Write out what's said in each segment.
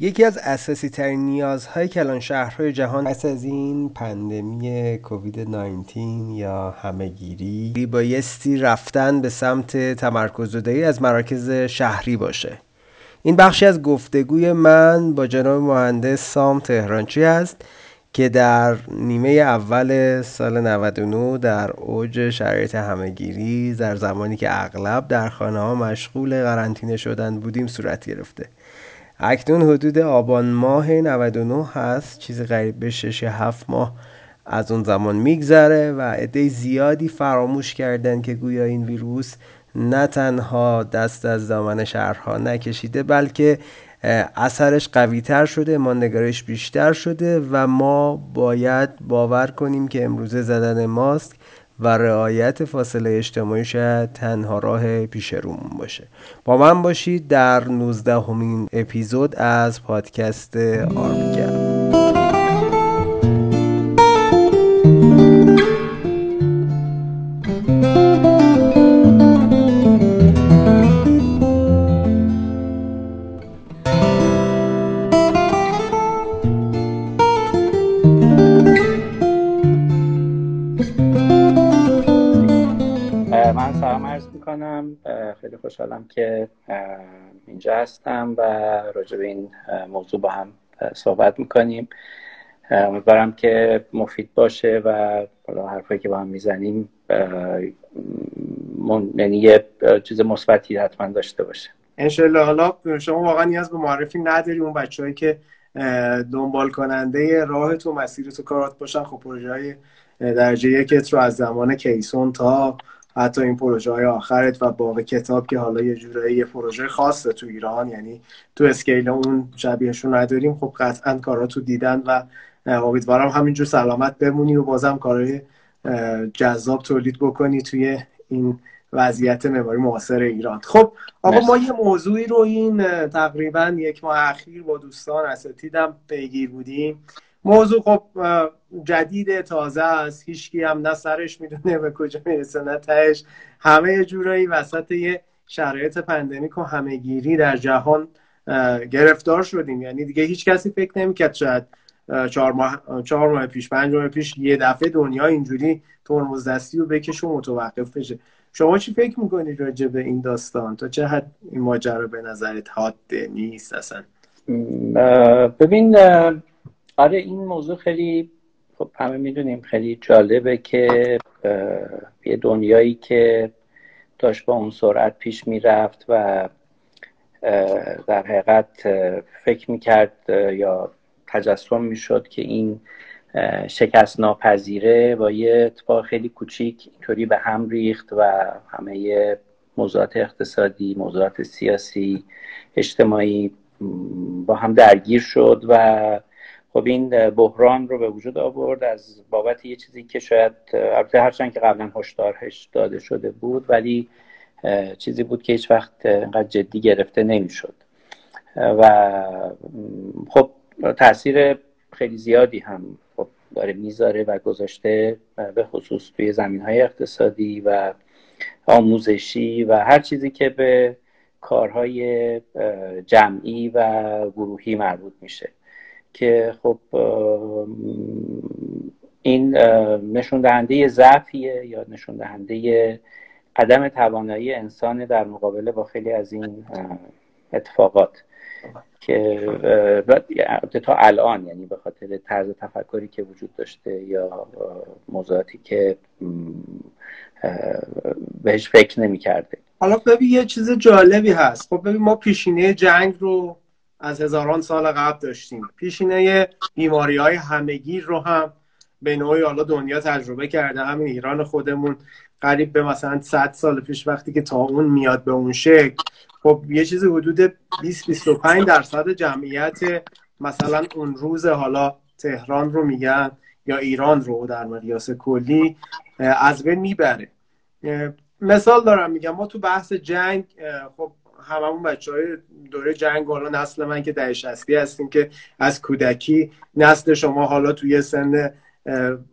یکی از اساسی ترین نیازهای کلان شهرهای جهان پس از این پندمی کووید 19 یا همهگیری بایستی رفتن به سمت تمرکز زدایی از مراکز شهری باشه. این بخشی از گفتگوی من با جناب مهندس سام تهرانچی است که در نیمه اول سال 99 در اوج شرایط همهگیری در زمانی که اغلب در خانه ها مشغول قرنطینه شدن بودیم صورت گرفته. اکنون حدود آبان ماه 99 هست. چیز قریب به 6 7 ماه از اون زمان میگذره و عده زیادی فراموش کردن که گویا این ویروس نه تنها دست از دامن شهرها نکشیده بلکه اثرش قوی تر شده ما نگارش بیشتر شده و ما باید باور کنیم که امروزه زدن ماسک و رعایت فاصله اجتماعی شاید تنها راه پیش رومون باشه. با من باشید در 19 همین اپیزود از پادکست آرمیگر که اینجا هستم و راجع به این موضوع با هم صحبت می‌کنیم. امیدوارم که مفید باشه و حالا حرفایی که با هم می‌زنیم یعنی یه چیز مثبتی حتما داشته باشه. انشالله حالا شما واقعا نیاز به معرفی نداری. اون بچههایی که دنبال کننده راه تو مسیر تو کارات باشن خب پروژه های درجه یکت رو از زمان کیسون تا حتی این پروژه های آخرت و باقی کتاب که حالا یه جورایی یه پروژه خاصه تو ایران یعنی تو اسکیل اون شبیهشون نداریم. خب قطعا کارا تو دیدن و امیدوارم همینجور سلامت بمونی و بازم کارهای جذاب تولید بکنی توی این وضعیت معماری معاصر ایران. خب آقا ما یه موضوعی رو این تقریبا یک ماه اخیر با دوستان اساتیدم پیگیر بودیم. موضوع خب جدید تازه است. هیچکی هم نه سرش می‌دونه به کجا می‌رسه نه تهش. همه جورایی وسط یه شرایط پندمیک و همهگیری در جهان گرفتار شدیم. یعنی دیگه هیچ کسی فکر نمی‌کرد شاید چهار ماه, چهار ماه پیش پنج ماه پیش یه دفعه دنیا اینجوری ترمز دستی و بکش و متوقف بشه. شما چی فکر می‌کنید راجع به این داستان؟ تا چه حد این ماجرا به نظرت حاده نیست اصلا؟ ببین آره این موضوع خیلی خب همه می‌دونیم خیلی جالبه که یه دنیایی که داشت با اون سرعت پیش می‌رفت و در حقیقت فکر می‌کرد یا تجسم می‌شد که این شکست ناپذیره با یه اتفاق خیلی کوچیک اینطوری به هم ریخت و همه موضوعات اقتصادی موضوعات سیاسی اجتماعی با هم درگیر شد و خب این بحران رو به وجود آورد از بابت یه چیزی که شاید البته هرچند که قبلا هشدارش داده شده بود ولی چیزی بود که هیچ وقت انقدر جدی گرفته نمی‌شد. و خب تاثیر خیلی زیادی هم خب داره می‌ذاره و گذاشته به خصوص توی زمین های اقتصادی و آموزشی و هر چیزی که به کارهای جمعی و گروهی مربوط میشه. که خب این نشون دهنده ضعفیه یا نشون دهنده عدم توانایی انسان در مقابله با خیلی از این اتفاقات که تا الان یعنی به خاطر طرز تفکری که وجود داشته یا موضوعاتی که بهش فکر نمی کرده حالا ببین یه چیز جالبی هست. خب ببین ما پیشینه جنگ رو از هزاران سال قبل داشتیم. پیشینه بیماری های همگیر رو هم به نوعی حالا دنیا تجربه کرده همین ایران خودمون. قریب به مثلا 100 سال پیش وقتی که تا اون میاد به اون شکل. خب یه چیز حدود 20 25 درصد جمعیت مثلا اون روز حالا تهران رو میگن یا ایران رو در مقیاس کلی از بین می‌بره. مثال دارم میگم ما تو بحث جنگ خب هممون بچه های دوره جنگ حالا نسل من که ده شستی هستیم که از کودکی نسل شما حالا توی سن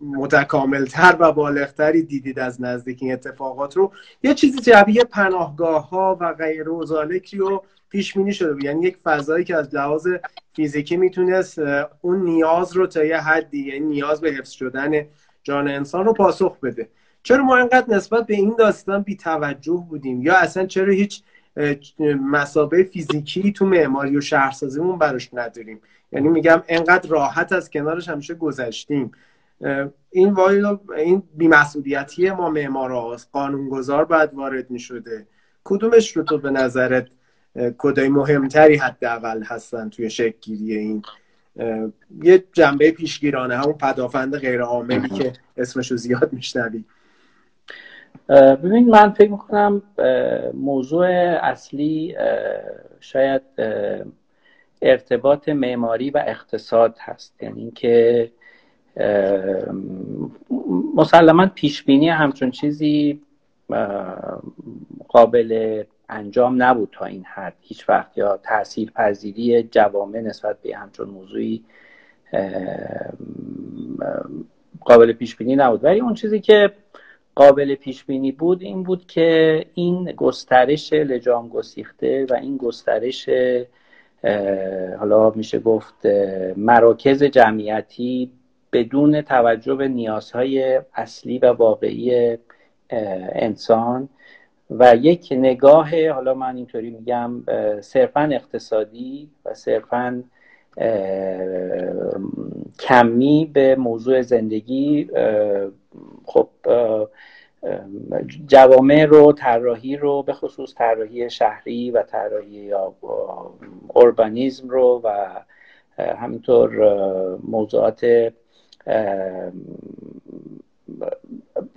متکاملتر و بالغتری دیدید از نزدیک این اتفاقات رو. یه چیزی جبیه پناهگاه ها و غیر و رو پیش بینی شده بود. یعنی یک فضایی که از لحاظ فیزیکی می‌تونست اون نیاز رو تا یه حدی یعنی نیاز به حفظ شدن جان انسان رو پاسخ بده. چرا ما اینقدر نسبت به این داستان بی توجه بودیم؟ یا اصلا چرا هیچ مسابه فیزیکی تو معماری و شهرسازیمون براش نداریم. یعنی میگم انقدر راحت از کنارش همیشه گذشتیم. این وایل این بیمسئولیتی ما معمارا قانونگذار باید وارد می‌شده. کدومش رو تو به نظرت کدای مهمتری حداقل هستن توی شکلگیری این؟ یه جنبه پیشگیرانه همون پدافند غیر عاملی که اسمش رو زیاد میشنوی. ببین من فکر می‌کنم موضوع اصلی شاید ارتباط معماری و اقتصاد هست. یعنی اینکه مسلما پیش بینی همچون چیزی قابل انجام نبود تا این حد. هیچ وقت یا تاثیر پذیری جوامع نسبت به همچون موضوعی قابل پیش بینی نبود. ولی اون چیزی که قابل پیش بینی بود این بود که این گسترش لجام گسیخته و این گسترش حالا میشه گفت مراکز جمعیتی بدون توجه به نیازهای اصلی و واقعی انسان و یک نگاه حالا من اینطوری میگم صرفا اقتصادی و صرفا کمی به موضوع زندگی خب جوامع رو طراحی رو به خصوص طراحی شهری و طراحی یا اوربانیزم رو و همینطور موضوعات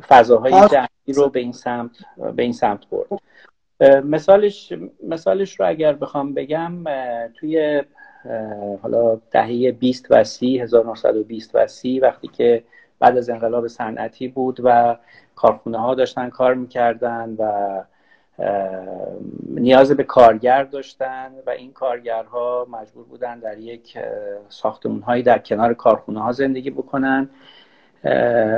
فضاهای جمعی رو به این سمت به این سمت برد. مثالش مثالش رو اگر بخوام بگم توی حالا دهه 20 و 30 1920 و 30 وقتی که بعد از انقلاب صنعتی بود و کارخونه ها داشتن کار می‌کردن و نیاز به کارگر داشتن و این کارگرها مجبور بودن در یک ساختمون هایی در کنار کارخونه ها زندگی بکنن.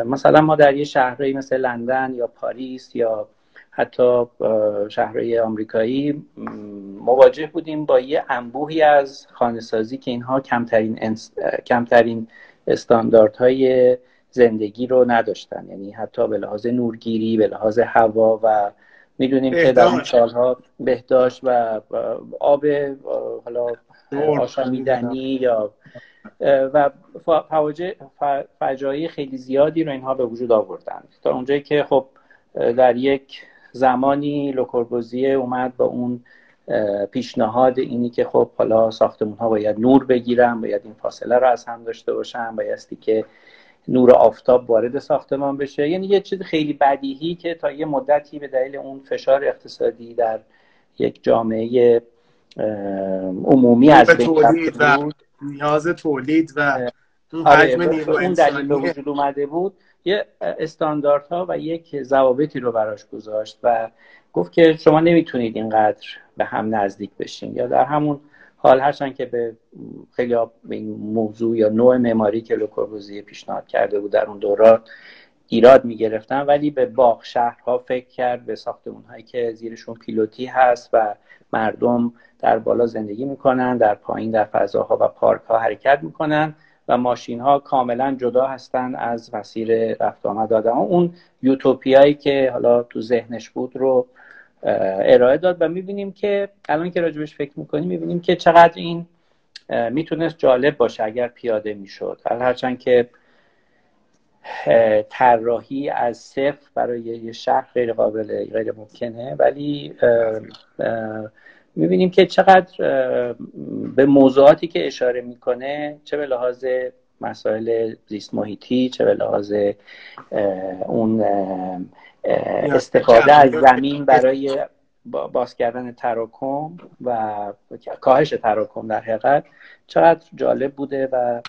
مثلا ما در یه شهرهایی مثل لندن یا پاریس یا حتی شهرهای آمریکایی مواجه بودیم با یه انبوهی از خانهسازی که اینها کمترین, کمترین استانداردهای زندگی رو نداشتن. یعنی حتی به لحاظ نورگیری به لحاظ هوا و می‌دونیم که در این سالها بهداشت و آب حالا آشامیدنی یا و فجایع خیلی زیادی رو اینها به وجود آوردن. تا اونجایی که خب در یک زمانی لوکوربوزیه اومد با اون پیشنهاد اینی که خب حالا ساختمون ها باید نور بگیرن باید این فاصله رو از هم داشته باشن بایستی که نور آفتاب وارد ساختمان بشه. یعنی یه چیز خیلی بدیهی که تا یه مدتی به دلیل اون فشار اقتصادی در یک جامعه عمومی از تولید و نیاز تولید و آره اون دلیل به وجود اومده بود. یه استانداردها و یک ضوابطی رو براش گذاشت و گفت که شما نمی‌تونید اینقدر به هم نزدیک بشین یا در همون حال هرچند که به خیلی به این موضوع یا نوع معماری که لوکوربوزیه پیشنهاد کرده بود در اون دورات ایراد می‌گرفتن ولی به باغ شهرها فکر کرد به ساختمون هایی که زیرشون پیلوتی هست و مردم در بالا زندگی می‌کنن در پایین در فضاها و پارک ها حرکت می‌کنن و ماشین ها کاملا جدا هستن از مسیر رفت آمد آدم. اون یوتوپیایی که حالا تو ذهنش بود رو ارائه داد و می‌بینیم که الان که راجبش فکر می‌کنیم می‌بینیم که چقدر این می‌تونست جالب باشه اگر پیاده می‌شد. هرچند که طراحی از صفر برای یه شهر غیر قابل غیر ممکنه ولی می‌بینیم که چقدر به موضوعاتی که اشاره می‌کنه چه به لحاظ مسائل زیست محیطی چه به لحاظ اون استفاده از زمین برای باز کردن تراکم و کاهش تراکم در حقیقت چقدر جالب بوده و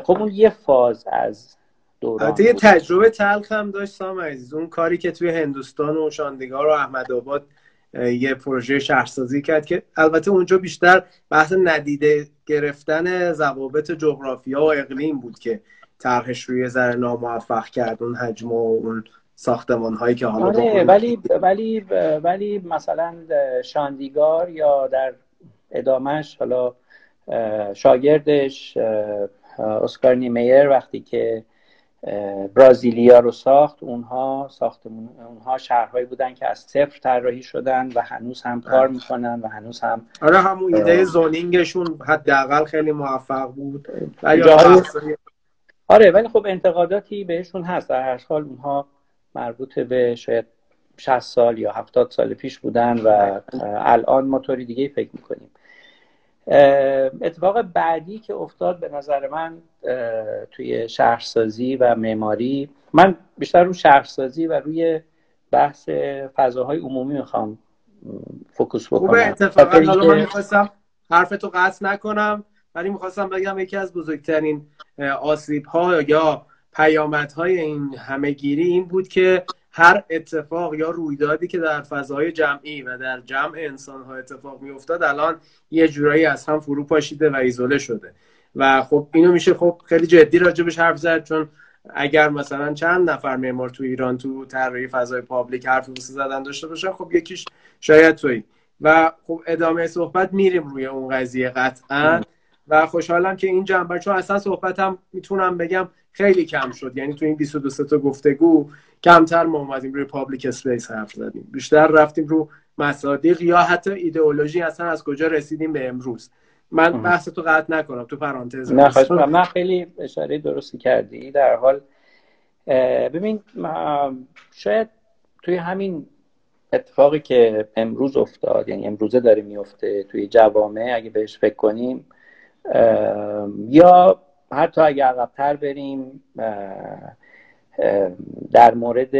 خب اون یه فاز از دوران یه تجربه تلخ هم داشت سام عزیز. اون کاری که توی هندوستان و شاندگار و احمد آباد یه پروژه شهرسازی کرد که البته اونجا بیشتر بحث ندیده گرفتن ضوابط جغرافیا و اقلیم بود که طرحش روی ذره ناموفق کرد اون حجم و اون ساختمان هایی که حالا آره ولی ولی ولی مثلا شاندیگار یا در ادامهش حالا شاگردش اسکار نیمیر وقتی که برازیلیا رو ساخت. اونها ساختمون اونها شهرهایی بودن که از صفر طراحی شدن و هنوز هم کار بله. می‌کنن و هنوز هم آره همون ایده زونینگشون حداقل خیلی موفق بود. ولی آره ولی خب انتقاداتی بهشون هست. در هر حال اونها مربوط به شاید 60 سال یا 70 سال پیش بودن و الان ما طوری دیگه فکر می‌کنیم. اتفاق بعدی که افتاد به نظر من توی شهرسازی و معماری من بیشتر رو شهرسازی و روی بحث فضاهای عمومی می‌خوام فوکوس بکنم. خوبه اتفاقا حالا من می‌خواستم حرفتو قطع نکنم ولی می‌خواستم بگم یکی از بزرگترین آسیب ها یا پیامدهای این همهگیری این بود که هر اتفاق یا رویدادی که در فضاهای جمعی و در جمع انسان ها اتفاق می افتاد الان یه جورایی از هم فرو پاشیده و ایزوله شده. و خب اینو میشه خب خیلی جدی راجبش حرف زد چون اگر مثلا چند نفر معمار تو ایران تو طراحی فضای public حرف زدن داشته باشن خب یکیش شاید توی و خب ادامه صحبت میریم روی اون قضیه قطعا. و خوشحالم که این جنبه چون اصلا صحبتم می‌تونم بگم خیلی کم شد. یعنی تو این 22 تا گفتگو کمتر ما اومدیم روی public space حرف زدیم. بیشتر رفتیم رو مصادیق یا حتی ایدئولوژی اصلا از کجا رسیدیم به امروز. من بحث تو قطع نکنم تو پرانتز نه من خیلی اشاره درستی کردی. در حال ببین شاید توی همین اتفاقی که امروز افتاد یعنی امروزه داره میفته توی جوامع اگه بهش فکر کنیم یا حتی اگه عقبتر بریم در مورد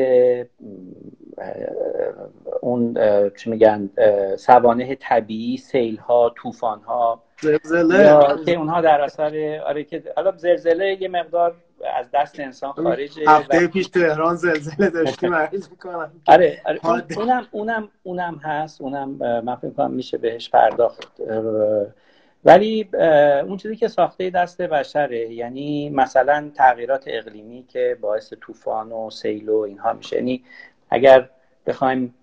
اون چی میگن سوانه طبیعی سیل ها طوفان ها زلزله که اونها در اثر آره که حالا زلزله یه مقدار از دست انسان خارجه هفته پیش تهران زلزله داشتیم عرض می‌کنم. آره, آره اونم اونم اونم هست اونم من فکر میشه بهش پرداخت. ولی اون چیزی که ساخته دست بشره یعنی مثلا تغییرات اقلیمی که باعث طوفان و سیل و اینها میشه. یعنی اگر بخوایم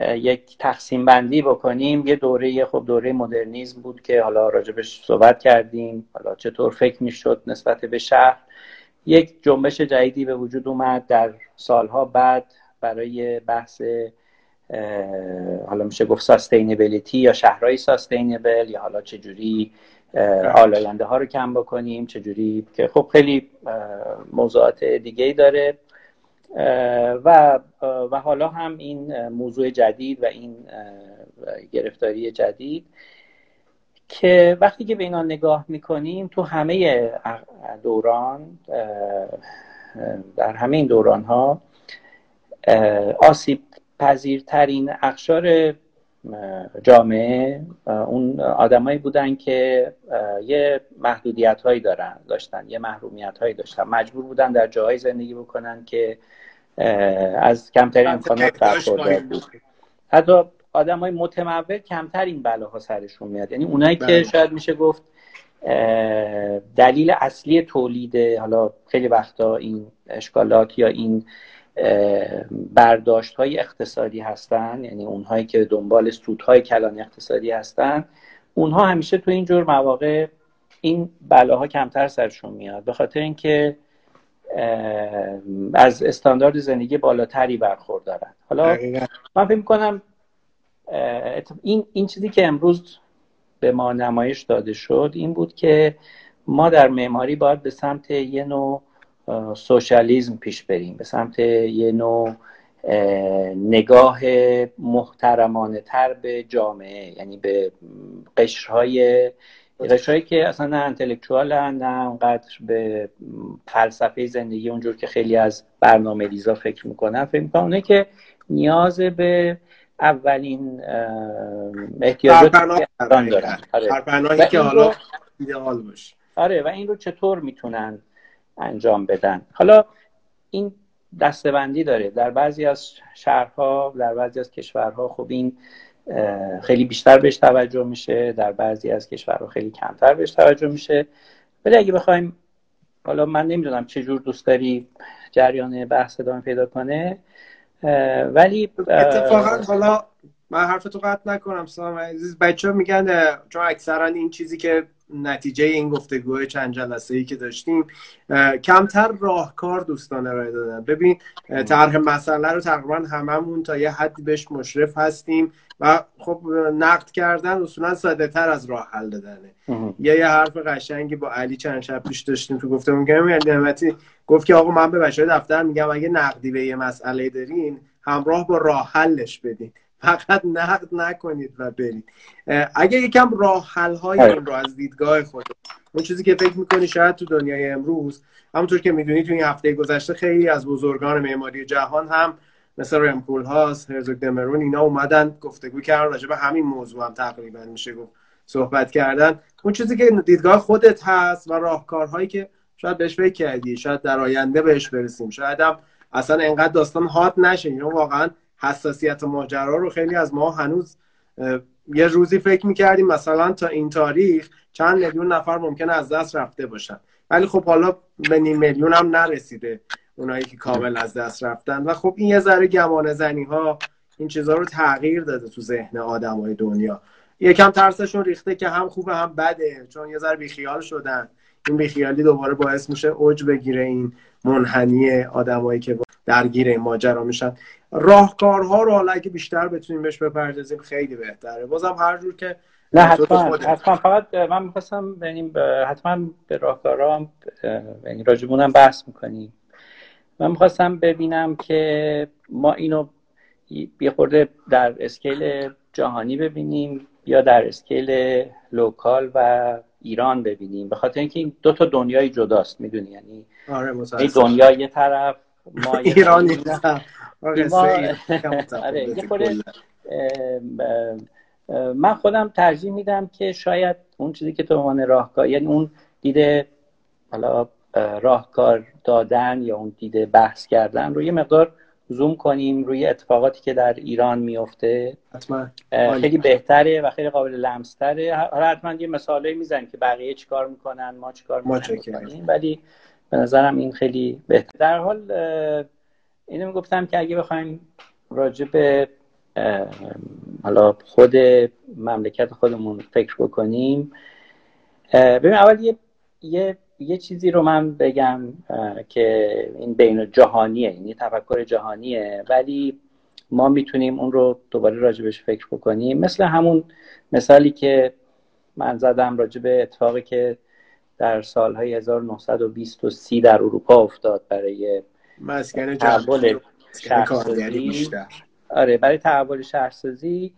یک تقسیم بندی بکنیم یه دوره خب دوره مدرنیزم بود که حالا راجبش صحبت کردیم حالا چطور فکر می‌شد نسبت به شهر. یک جنبش جدیدی به وجود اومد در سالها بعد برای بحث حالا میشه گفت ساستینبلیتی یا شهرهای ساستینبل یا حالا چجوری آلاینده ها رو کم بکنیم چجوری که خب خیلی موضوعات دیگه ای داره و و حالا هم این موضوع جدید و این گرفتاری جدید که وقتی که به اینا نگاه می‌کنیم تو همه دوران در همه این دوران ها آسیب پذیرترین اقشار جامعه اون آدمایی بودن که یه محدودیت هایی دارن داشتن یه محرومیت هایی داشتن مجبور بودن در جاهای زندگی بکنن که از کمترین امکانات برخوردار بود. حتی آدم های متمول کمتر این بلاها سرشون میاد. یعنی اونایی که بله. شاید میشه گفت دلیل اصلی تولید حالا خیلی وقتا این اشکالات یا این برداشت های اقتصادی هستن یعنی اونهایی که دنبال سودهای کلان اقتصادی هستن. اونها همیشه تو این جور مواقع این بلاها کمتر سرشون میاد. به خاطر اینکه از استاندارد زندگی بالاتری برخوردارن حالا من فکر کنم این, این چیزی که امروز به ما نمایش داده شد این بود که ما در معماری باید به سمت یه نوع سوشالیزم پیش بریم. به سمت یه نوع نگاه محترمانه تر به جامعه یعنی به قشرهای قشرهایی که اصلا نه انتلکچوال نه اونقدر به فلسفه زندگی اونجور که خیلی از برنامه ریزا فکر می‌کنن. فکر می‌کنن که نیاز به اولین احتیاجات دارن. آره. که حالا ایدئال باشه. آره و این رو چطور می‌تونن انجام بدن. حالا این دستبندی داره. در بعضی از شهرها در بعضی از کشورها خب این خیلی بیشتر بهش توجه میشه. در بعضی از کشورها خیلی کمتر بهش توجه میشه. ولی اگه بخوایم حالا من نمی‌دونم چه جور دوست داری جریان بحث ادامه پیدا کنه ولی اتفاقا حالا من حرف تو قطع نکنم سلام عزیز. بچه میگن چون اکثرا این چیزی که نتیجه این گفتگوهای چند جلسه ای که داشتیم کمتر راهکار دوستان ارائه دادن. ببین طرح مسئله رو تقریبا هممون تا یه حدی بهش مشرف هستیم و خب نقد کردن اصولا ساده تر از راه حل دادنه. یا یه حرف قشنگی با علی چند شب پیش داشتیم تو گفته میگم نعمتی گفت که آقا من به بچه دفتر میگم اگه نقدی به یه مسئله دارین همراه با راه حلش بدین. فقط نقد نکنید و برید. اگه یکم راه حل های این رو از دیدگاه خود اون چیزی که فکر می‌کنی شاید تو دنیای امروز همونطور که می‌دونید تو این هفته گذشته خیلی از بزرگان معماری جهان هم مثل رمپول هاست هرزوگ دمرون اینا اومدن گفتگو کردن راجع به همین موضوع هم تقریبا میشه گفت صحبت کردن. اون چیزی که دیدگاه خودت هست و راهکارهایی که شاید بهش فکر کردی شاید در آینده بهش برسیم شاید هم اصلا انقدر داستان هات نشه اینا واقعا حساسیت ماجرا رو خیلی از ما هنوز یه روزی فکر می‌کردیم مثلا تا این تاریخ چند میلیون نفر ممکن از دست رفته باشن. ولی خب حالا به نیم میلیون هم نرسیده اونایی که کامل از دست رفتن. و خب این یه ذره گمان زنی ها این چیزها رو تغییر داده تو ذهن آدم های دنیا. یکم ترسشون ریخته که هم خوبه هم بده چون یه ذره بیخیال شدن. این بیخیالی دوباره باعث میشه اوج بگیره این منحنی آدمایی که درگیر این ماجرا میشن. راهکارها رو حالا اگه بیشتر بتونیم بهش بپردازیم خیلی بهتره. بازم هر جور که نه حتما حتما. فقط من می‌خواستم ببینیم حتما به راهکارها هم یعنی راجبونم بحث می‌کنیم. من می‌خواستم ببینم که ما اینو یه خورده در scale جهانی ببینیم یا در scale local و ایران ببینیم. به خاطر اینکه این دو تا دنیای جداست می‌دونی؟ یعنی آره دنیا یه طرف ما ایرانی من خودم ترجیح میدم که شاید اون چیزی که تو عنوان راهکار یعنی اون دیده حالا راهکار دادن یا اون دیده بحث کردن رو یه مقدار زوم کنیم روی اتفاقاتی که در ایران میفته. خیلی بهتره و خیلی قابل لمستره. حالا حتما یه مثاله می‌زنیم که بقیه چیکار می‌کنن ما چیکار می‌کنیم ولی به نظرم این خیلی بهتر. در حال اینو می‌گفتم که اگه بخوایم راجع به حالا خود مملکت خودمون فکر بکنیم ببین اول یه, یه یه چیزی رو من بگم که این بین جهانیه یعنی تفکر جهانیه ولی ما می‌تونیم اون رو دوباره راجبش فکر بکنیم. مثل همون مثالی که من زدم راجب اتفاقی که در سالهای 1920 و 30 در اروپا افتاد برای مسکن تحول شهرسازی. آره برای تحول شهرسازی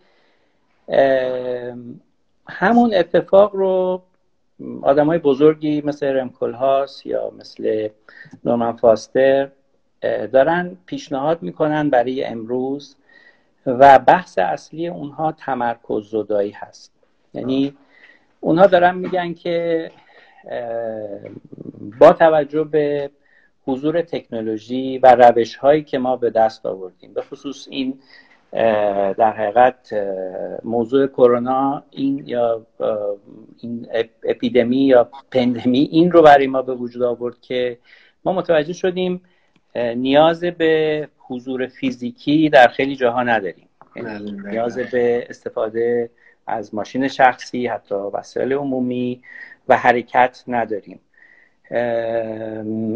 همون اتفاق رو آدم های بزرگی مثل رمکل هاس یا مثل نورمن فاستر دارن پیشنهاد می‌کنن برای امروز و بحث اصلی اونها تمرکز زدایی هست. یعنی اونها دارن میگن که با توجه به حضور تکنولوژی و روش هایی که ما به دست آوردیم. به خصوص این در حقیقت موضوع کرونا این یا این اپیدمی یا پندمی این رو برای ما به وجود آورد که ما متوجه شدیم نیاز به حضور فیزیکی در خیلی جاها نداریم. یعنی نیاز به استفاده از ماشین شخصی حتی وسایل عمومی و حرکت نداریم.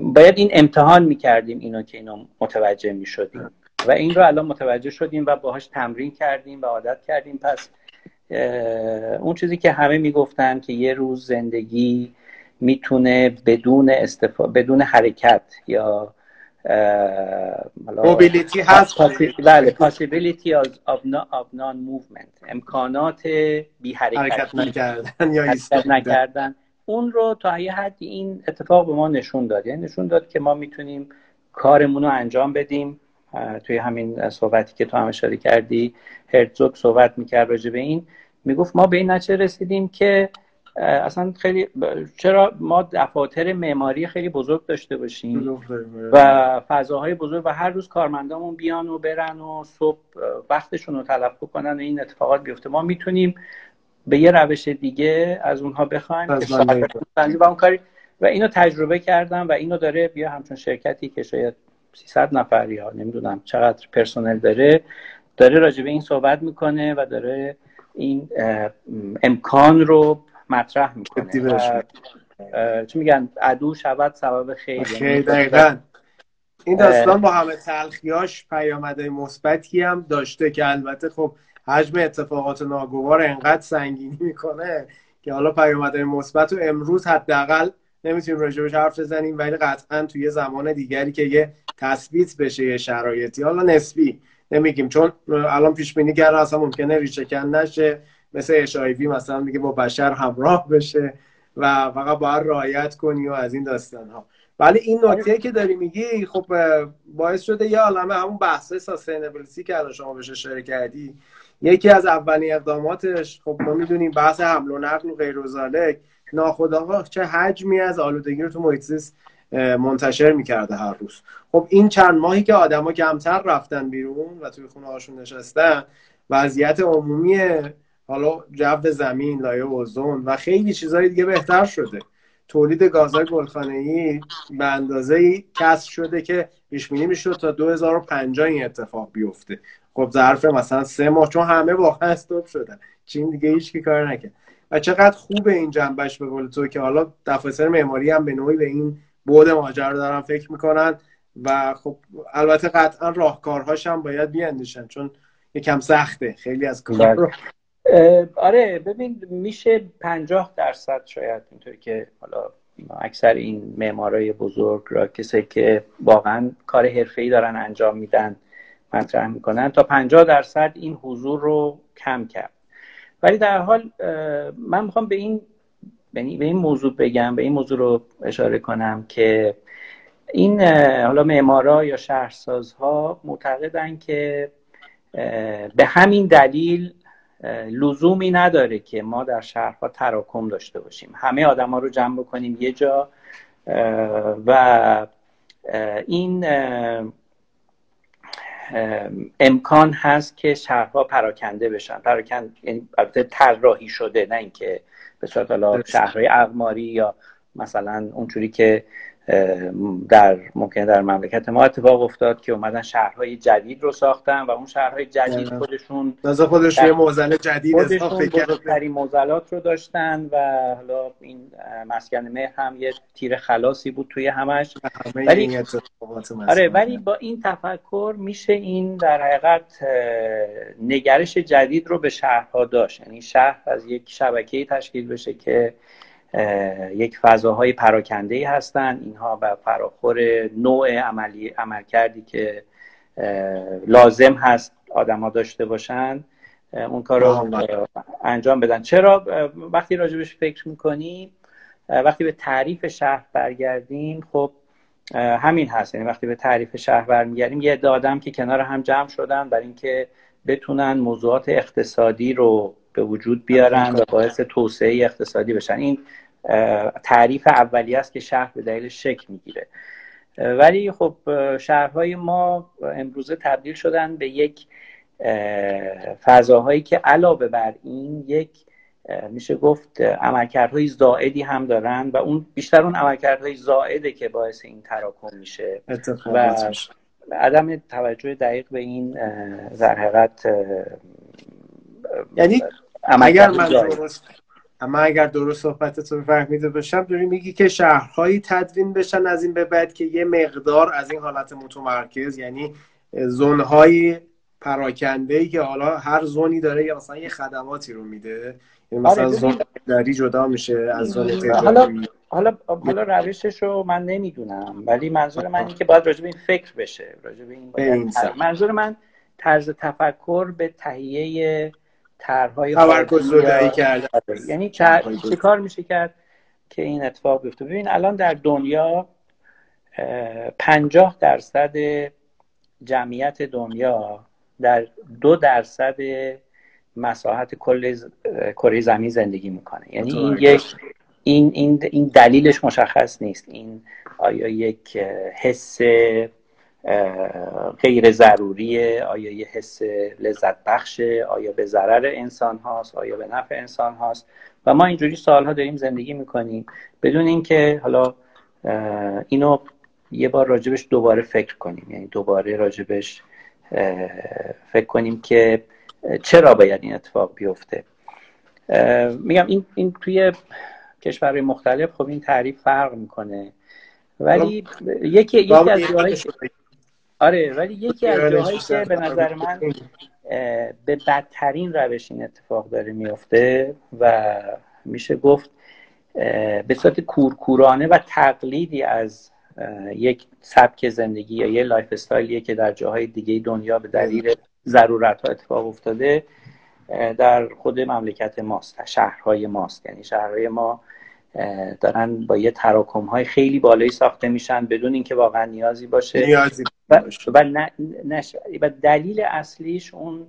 باید این امتحان می‌کردیم اینو که اینو متوجه می‌شدیم. و این رو الان متوجه شدیم و باهاش تمرین کردیم و عادت کردیم. پس اون چیزی که همه می‌گفتن که یه روز زندگی می‌تونه بدون استفا... بدون حرکت یا موبیلیتی هست. بله possibility of, non movement امکانات بی حرکت نکردن. یا نکردن. اون رو تا یه حدی این اتفاق به ما نشون داد. یعنی نشون داد که ما می‌تونیم کارمون رو انجام بدیم. توی همین صحبتی که تو هم اشاره کردی هرتزوگ صحبت می‌کرد راجع به این. می‌گفت ما به این نتیجه رسیدیم که اصلا خیلی چرا ما دفاتر معماری خیلی بزرگ داشته باشیم و فضاهای بزرگ و هر روز کارمندامون بیان و برن و صبح وقتشون رو تلف بکنن و این اتفاقات بیفته. ما می‌تونیم به یه روش دیگه از اونها بخوایم و اون کاری و اینو تجربه کردم و اینو داره بیا همچون شرکتی که شاید 300 نفر یا نمی‌دونم چقدر پرسنل داره داره راجع به این صحبت می‌کنه و داره این امکان رو مطرح می‌کنه. چی میگن؟ عدو شود سبب خیر. یعنی دقیقا. این داستان با همه تلخیاش پیامدهای مثبتی هم داشته که البته خب حجم اتفاقات ناگوار انقدر سنگینی می‌کنه که حالا پیامدهای مثبت و امروز حداقل نمی‌تونیم راجبش حرف بزنیم ولی قطعا توی زمان دیگری که یه تثبیت بشه یه شرایطی. حالا نسبی نمیگیم چون الان پیش بینی کردن اصلا ممکنه ریشه نشه. مثل اشایوی مثلا میگه با بشر همراه بشه و فقط باید رعایت کنی و از این داستان ها ولی این نکته که داری میگی خب باعث شده یه عالمه همون بحث سستینبلیتی که الان شما بهش اشاره کردی. یکی از اولین اقداماتش خب ما می‌دونیم بحث حمل و نقل و غیر و ناخداگاه چه حجمی از آلودگی رو تو محیط منتشر می‌کرده هر روز. خب این چند ماهی که آدما کمتر رفتن بیرون و توی خونه هاشون نشستن وضعیت عمومی حالا جو زمین لایه اوزون و خیلی چیزهای دیگه بهتر شده. تولید گازهای گلخانه‌ای به اندازه کسر شده که پیش بینی می‌شد تا 2050 این اتفاق بیفته. خب ظرف مثلا سه ماه چون همه واقعا استوب شدن. چین دیگه هیچ کی کار نکرد. و چقدر خوبه این جنبش به قول تو که حالا دفاتر معماری هم به نوعی به این بود ماجرا دارن فکر می‌کنن و خب البته قطعا راهکارهاش هم باید بیاندیشن چون یکم سخته. خیلی از کار رو آره ببین میشه پنجاه درصد شاید اینطوری که حالا اکثر این معمارای بزرگ را کسی که واقعا کار حرفه‌ای دارن انجام میدن مطرح می‌کنن. تا پنجاه درصد این حضور رو کم کرد. ولی در حال من می‌خوام به این به این موضوع بگم به این موضوع رو اشاره کنم که این حالا معمارا یا شهرسازها معتقدن که به همین دلیل لزومی نداره که ما در شهرها تراکم داشته باشیم. همه آدما رو جمع بکنیم یه جا و این امکان هست که شهرها پراکنده بشن. پراکنده یعنی البته طراحی شده نه اینکه به صورت حالا شهرهای اقماری یا مثلا اونجوری که در ممکن در مملکت ما اتفاق افتاد که اومدن شهرهای جدید رو ساختن و اون شهرهای جدید خودشون نظر خودش یه موزل جدید خودشون بزرگترین موزلات رو داشتن و حالا این مسکن مهر هم یه تیر خلاصی بود توی همش. ولی آره ولی با این تفکر میشه این در حقیقت نگرش جدید رو به شهرها داشت. یعنی شهر از یک شبکه تشکیل بشه که یک فضاهای پراکنده ای هستن. اینها به فراخور نوع عملی عمل کردی که لازم هست آدما داشته باشن اون کار رو انجام بدن. چرا؟ وقتی راجبش فکر می‌کنیم وقتی به تعریف شهر برگردیم خب همین هست. یعنی وقتی به تعریف شهر برمیگردیم یه عده آدم که کنار هم جمع شدن برای اینکه بتونن موضوعات اقتصادی رو به وجود بیارن و باعث توسعه اقتصادی بشن. این تعریف اولی است که شهر به دلیل شکل می‌گیره. ولی خب شهرهای ما امروزه تبدیل شدن به یک فضاهایی که علاوه بر این یک میشه گفت عملکردهای زائدی هم دارن و اون بیشتر اون عملکردهای زائده که باعث این تراکم میشه. و عدم توجه دقیق به این در حقیقت یعنی اگر من درست اما اگر درست صحبتتون فهمیده باشم داری میگی که شهرهایی تدوین بشن از این به بعد که یه مقدار از این حالت متمرکز یعنی زونهای پراکنده ای که حالا هر زونی داره یا مثلا یه خدماتی رو میده یعنی مثلا آره زون داری جدا میشه از زون حالا حالا حالا روشش رو من نمی‌دونم ولی منظور من اینه که باید راجع به این فکر بشه راجع به این منظور من طرز تفکر به تهیه طرحهای کرده یعنی چه کار میشه کرد که این اتفاق بیفته؟ ببین الان در دنیا پنجاه درصد جمعیت دنیا در دو درصد مساحت کل کره زمین زندگی می‌کنه. یعنی این یک این, این, این دلیلش مشخص نیست. این آیا یک حس غیر ضروریه آیا یه حس لذت بخشه آیا به ضرر انسان هاست آیا به نفع انسان هاست؟ و ما اینجوری سالها داریم زندگی می‌کنیم. بدون اینکه حالا اینو یه بار راجبش دوباره فکر کنیم. یعنی دوباره راجبش فکر کنیم که چرا باید این اتفاق بیفته. میگم این, این توی کشورهای مختلف خب این تعریف فرق می‌کنه. ولی یکی یکی از جاهایی آره ولی یکی از جاهایی که به نظر من به بدترین روش این اتفاق داره میفته و میشه گفت به صورت کورکورانه و تقلیدی از یک سبک زندگی یا یه lifestyle یه که در جاهای دیگه دنیا به دلیل ضرورت ها اتفاق افتاده در خود مملکت ماست شهرهای ماست. یعنی شهرهای ما دارن با یه تراکم های خیلی بالایی ساخته میشن بدون اینکه واقعا نیازی باشه. نیازی و, و, و دلیل اصلیش اون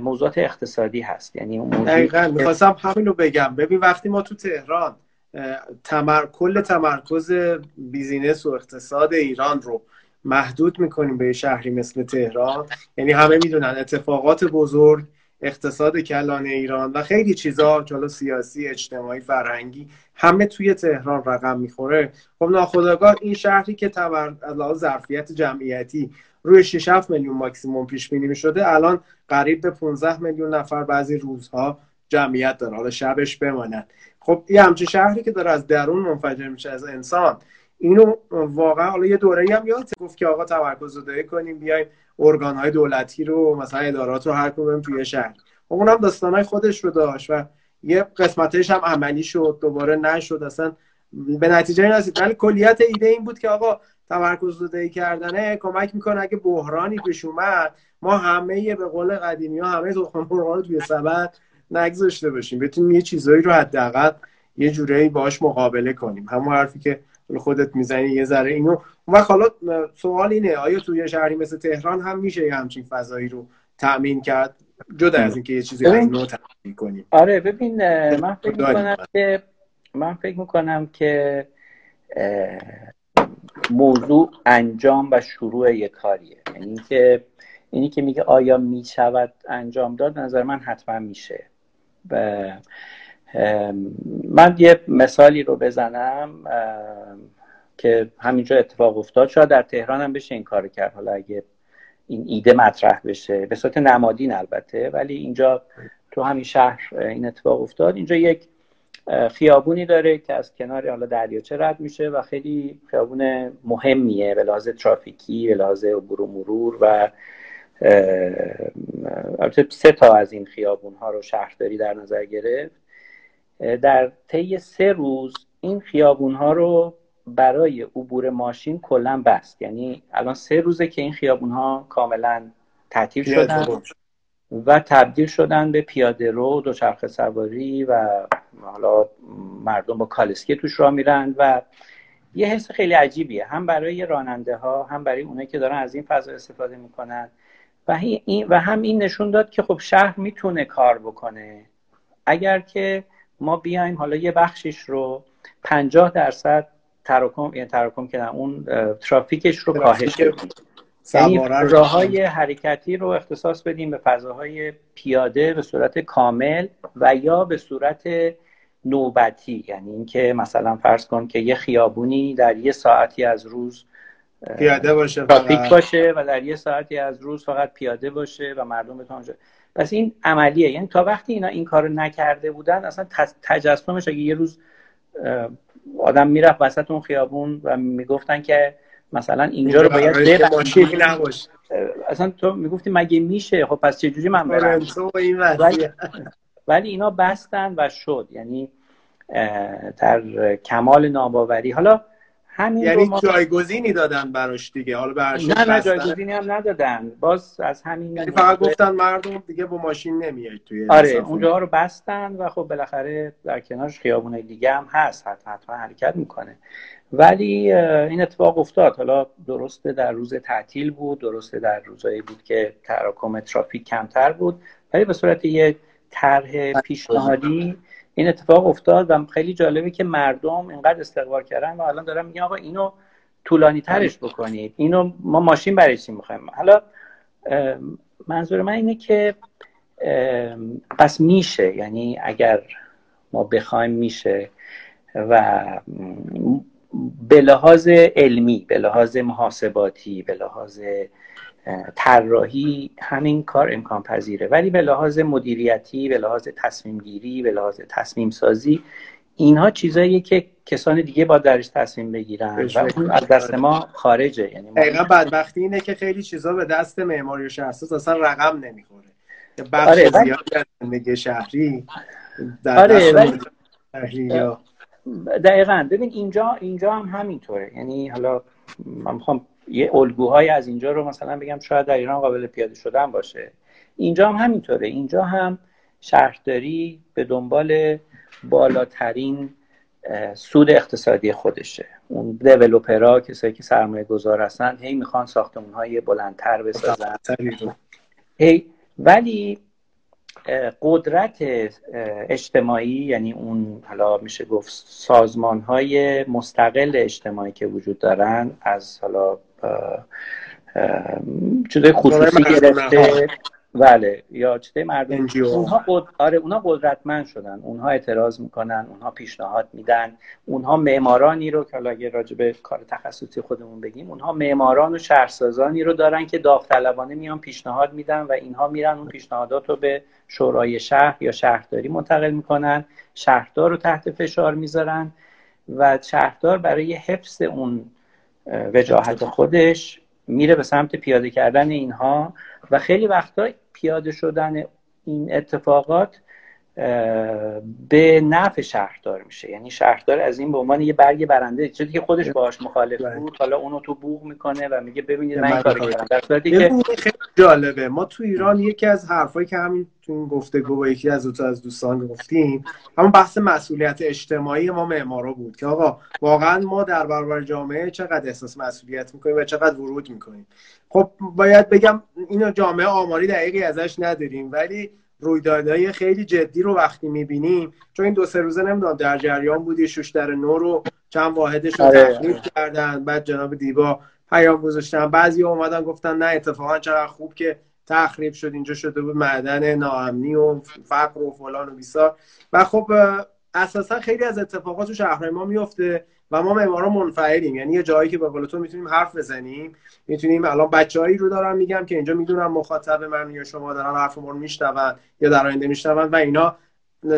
موضوعات اقتصادی هست. یعنی اون دقیقا. می‌خواستم همین رو بگم. ببین وقتی ما تو تهران تمر... کل تمرکز بیزینس و اقتصاد ایران رو محدود می‌کنیم به شهری مثل تهران یعنی همه می‌دونن اتفاقات بزرگ اقتصاد کلان ایران و خیلی چیزا جلو سیاسی اجتماعی فرهنگی همه توی تهران رقم می‌خوره. خب ناخداگاه این شهری که از ظرفیت جمعیتی روی 6 7 میلیون ماکسیموم پیش بینی شده الان قریب به 15 میلیون نفر بعضی روزها جمعیت داره. حالا شبش بماند خب این همچه شهری که داره از درون منفجر میشه از انسان. اینو واقعا حالا یه دوره هم یاد گفت که آقا تمرکز رو کنیم بیایم ارگان های دولتی رو مثلا ادارات رو هر کدوم توی شهر. خب اونم داستان های خودش رو داشت و یه قسمتش هم عملی شد دوباره نشد اصلا به نتیجه نرسید. ولی کلیت ایده این بود که آقا تمرکز دهی کردنه کمک می‌کنه اگه بحرانی پیش اومد ما همه به قول قدیمی ها همه تخم رو توی سبد نگذاشته باشیم. بتونیم یه چیزایی رو حداقل یه جورایی باش مقابله کنیم. همون حرفی که خودت می‌زنی یه ذره اینو. و حالا سوال اینه آیا توی شهری مثل تهران هم میشه یه همچین فضایی رو تأمین کرد؟ جدا از اینکه یه چیزی از نو کنیم آره ببین من فکر می‌کنم که من فکر می‌کنم که موضوع انجام و شروع یک کاریه. یعنی که اینی که میگه آیا می‌شود انجام داد نظر من حتما میشه. و من یه مثالی رو بزنم که همینجا اتفاق افتاد. شاید در تهران هم بشه این کار کرد. حالا اگه این ایده مطرح بشه. به صورت نمادین البته ولی اینجا تو همین شهر این اتفاق افتاد. اینجا یک خیابونی داره که از کنار حالا دریاچه رد میشه و خیلی خیابون مهمیه به لحاظ ترافیکی به لحاظ عبور و مرور و البته سه تا از این خیابون ها رو شهرداری در نظر گرفت. در طی سه روز این خیابون ها رو برای عبور ماشین کلا بست یعنی الان سه روزه که این خیابون ها کاملا تعطیل شدن و تبدیل شدن به پیاده رو دوچرخه سواری و حالا مردم با کالسکه توش را میرن و یه حس خیلی عجیبیه. هم برای راننده ها هم برای اونایی که دارن از این فضا استفاده می‌کنن. و, و هم این نشون داد که خب شهر می‌تونه کار بکنه. اگر که ما بیایم حالا یه بخشش رو 50 درصد تراکم یعنی تراکم که اون ترافیکش رو کاهش بدیم. یعنی راه های حرکتی رو اختصاص بدیم به فضاهای پیاده به صورت کامل و یا به صورت نوبتی. یعنی اینکه مثلا فرض کن که یه خیابونی در یه ساعتی از روز پیاده باشه ترافیک باشه و در یه ساعتی از روز فقط پیاده باشه و مردم بتونن پس این عملیه. یعنی تا وقتی اینا این کارو نکرده بودن اصلا تجسمش اگه یه روز آدم می‌رفت وسط اون خیابون و می‌گفتن که مثلا اینجا رو باید ببندی. اصلا تو می‌گفتی مگه میشه؟ خب پس چجوری من برم؟ ولی, ولی اینا بستن و شد. یعنی در کمال ناباوری. حالا همین یعنی ما... جایگزینی دادن براش دیگه. حالا نه نه جایگزینی هم ندادن. باز از همین یعنی فقط گفتن مردم دیگه با ماشین نمیاد توی آره اونجا رو بستن و خب بالاخره در کنارش خیابون دیگه هم هست. حتما حرکت می‌کنه. ولی این اتفاق افتاد. حالا درسته در روز تعطیل بود درسته در روزایی بود که تراکم ترافیک کمتر بود ولی به صورت یک طرح پیشنهادی این اتفاق افتاد و خیلی جالبه که مردم اینقدر استقبال کردن و الان دارن میگن آقا اینو طولانی ترش بکنید. اینو ما ماشین برای چی می‌خوایم؟ حالا منظور من اینه که پس میشه. یعنی اگر ما بخوایم میشه و به لحاظ علمی به لحاظ محاسباتی به لحاظ طراحی همین کار امکان پذیره. ولی به لحاظ مدیریتی به لحاظ تصمیم گیری به لحاظ تصمیم سازی اینها چیزاییه که کسان دیگه با درش تصمیم بگیرن و اون از دست ما خارجه. یعنی دقیقا بدبختی اینه که خیلی چیزا به دست معماری و شهرساز اصلا رقم نمی‌خوره. بخش آره زیادی از زندگی شهری در آره دست شهری یا دقیقا. ببین اینجا اینجا هم همینطوره. یعنی حالا من می‌خوام یه الگوهای از اینجا رو مثلا بگم شاید در ایران قابل پیاده شدن باشه. اینجا هم همینطوره. اینجا هم شهرداری به دنبال بالاترین سود اقتصادی خودشه. اون دیولوپرها کسایی که سرمایه گذار هستن هی می‌خوان ساختمون های بلندتر بسازن. هی ولی قدرت اجتماعی یعنی اون حالا میشه گفت سازمان های مستقل اجتماعی که وجود دارن از حالا چیزای خصوصی گرفته. بله یا چیزای مردم. اونها قد... آره اونها قدرتمند شدن. اونها اعتراض می‌کنن اونها پیشنهاد میدن. اونها معمارانی رو که اگه راجع به کار تخصصی خودمون بگیم اونها معماران و شهرسازانی رو دارن که داوطلبانه میان پیشنهاد میدن و اینها میرن اون پیشنهادات رو به شورای شهر یا شهرداری منتقل می‌کنن. شهردار رو تحت فشار می‌ذارن و شهردار برای حفظ اون وجاهت خودش میره به سمت پیاده کردن اینها و خیلی وقتا پیاده شدن این اتفاقات به نفع شهردار میشه. یعنی شهردار از این به عنوان یه برگ برنده. چیزی که خودش باهاش مخالف بود حالا اونو تو بوغ می‌کنه و میگه ببینید من این کارو کردم. که خیلی جالبه. ما تو ایران یکی از حرفایی که همین تو این گفتگو با یکی از از دوستان گفتیم همون بحث مسئولیت اجتماعی ما معمارا بود که آقا واقعا ما در برابر جامعه چقدر احساس مسئولیت می‌کنیم و چقدر ورود می‌کنیم؟ خب باید بگم اینو جامعه آماری دقیقی ازش نداریم ولی رویدادهای خیلی جدی رو وقتی می‌بینیم چون این دو سه روزه نمی‌دونم در جریان بودی شوشتر نو رو چند واحدش رو تخلیف کردن بعد جناب دیبا پیام گذاشتن بعضی اومدن گفتن نه اتفاقا چقدر خوب که تخریب شد اینجا شده بود معدن ناامنی و فقر و فلان و بیسار. و خب اساسا خیلی از اتفاقات تو شهرهای ما میفته و ما معمارا منفعلیم. یعنی یه جایی که به قول تو می‌تونیم حرف بزنیم می‌تونیم الان بچه‌ای رو دارم میگم که اینجا می‌دونم مخاطب من یا شما دارن حرف ما رو میشنون یا در آینده میشن اون و اینا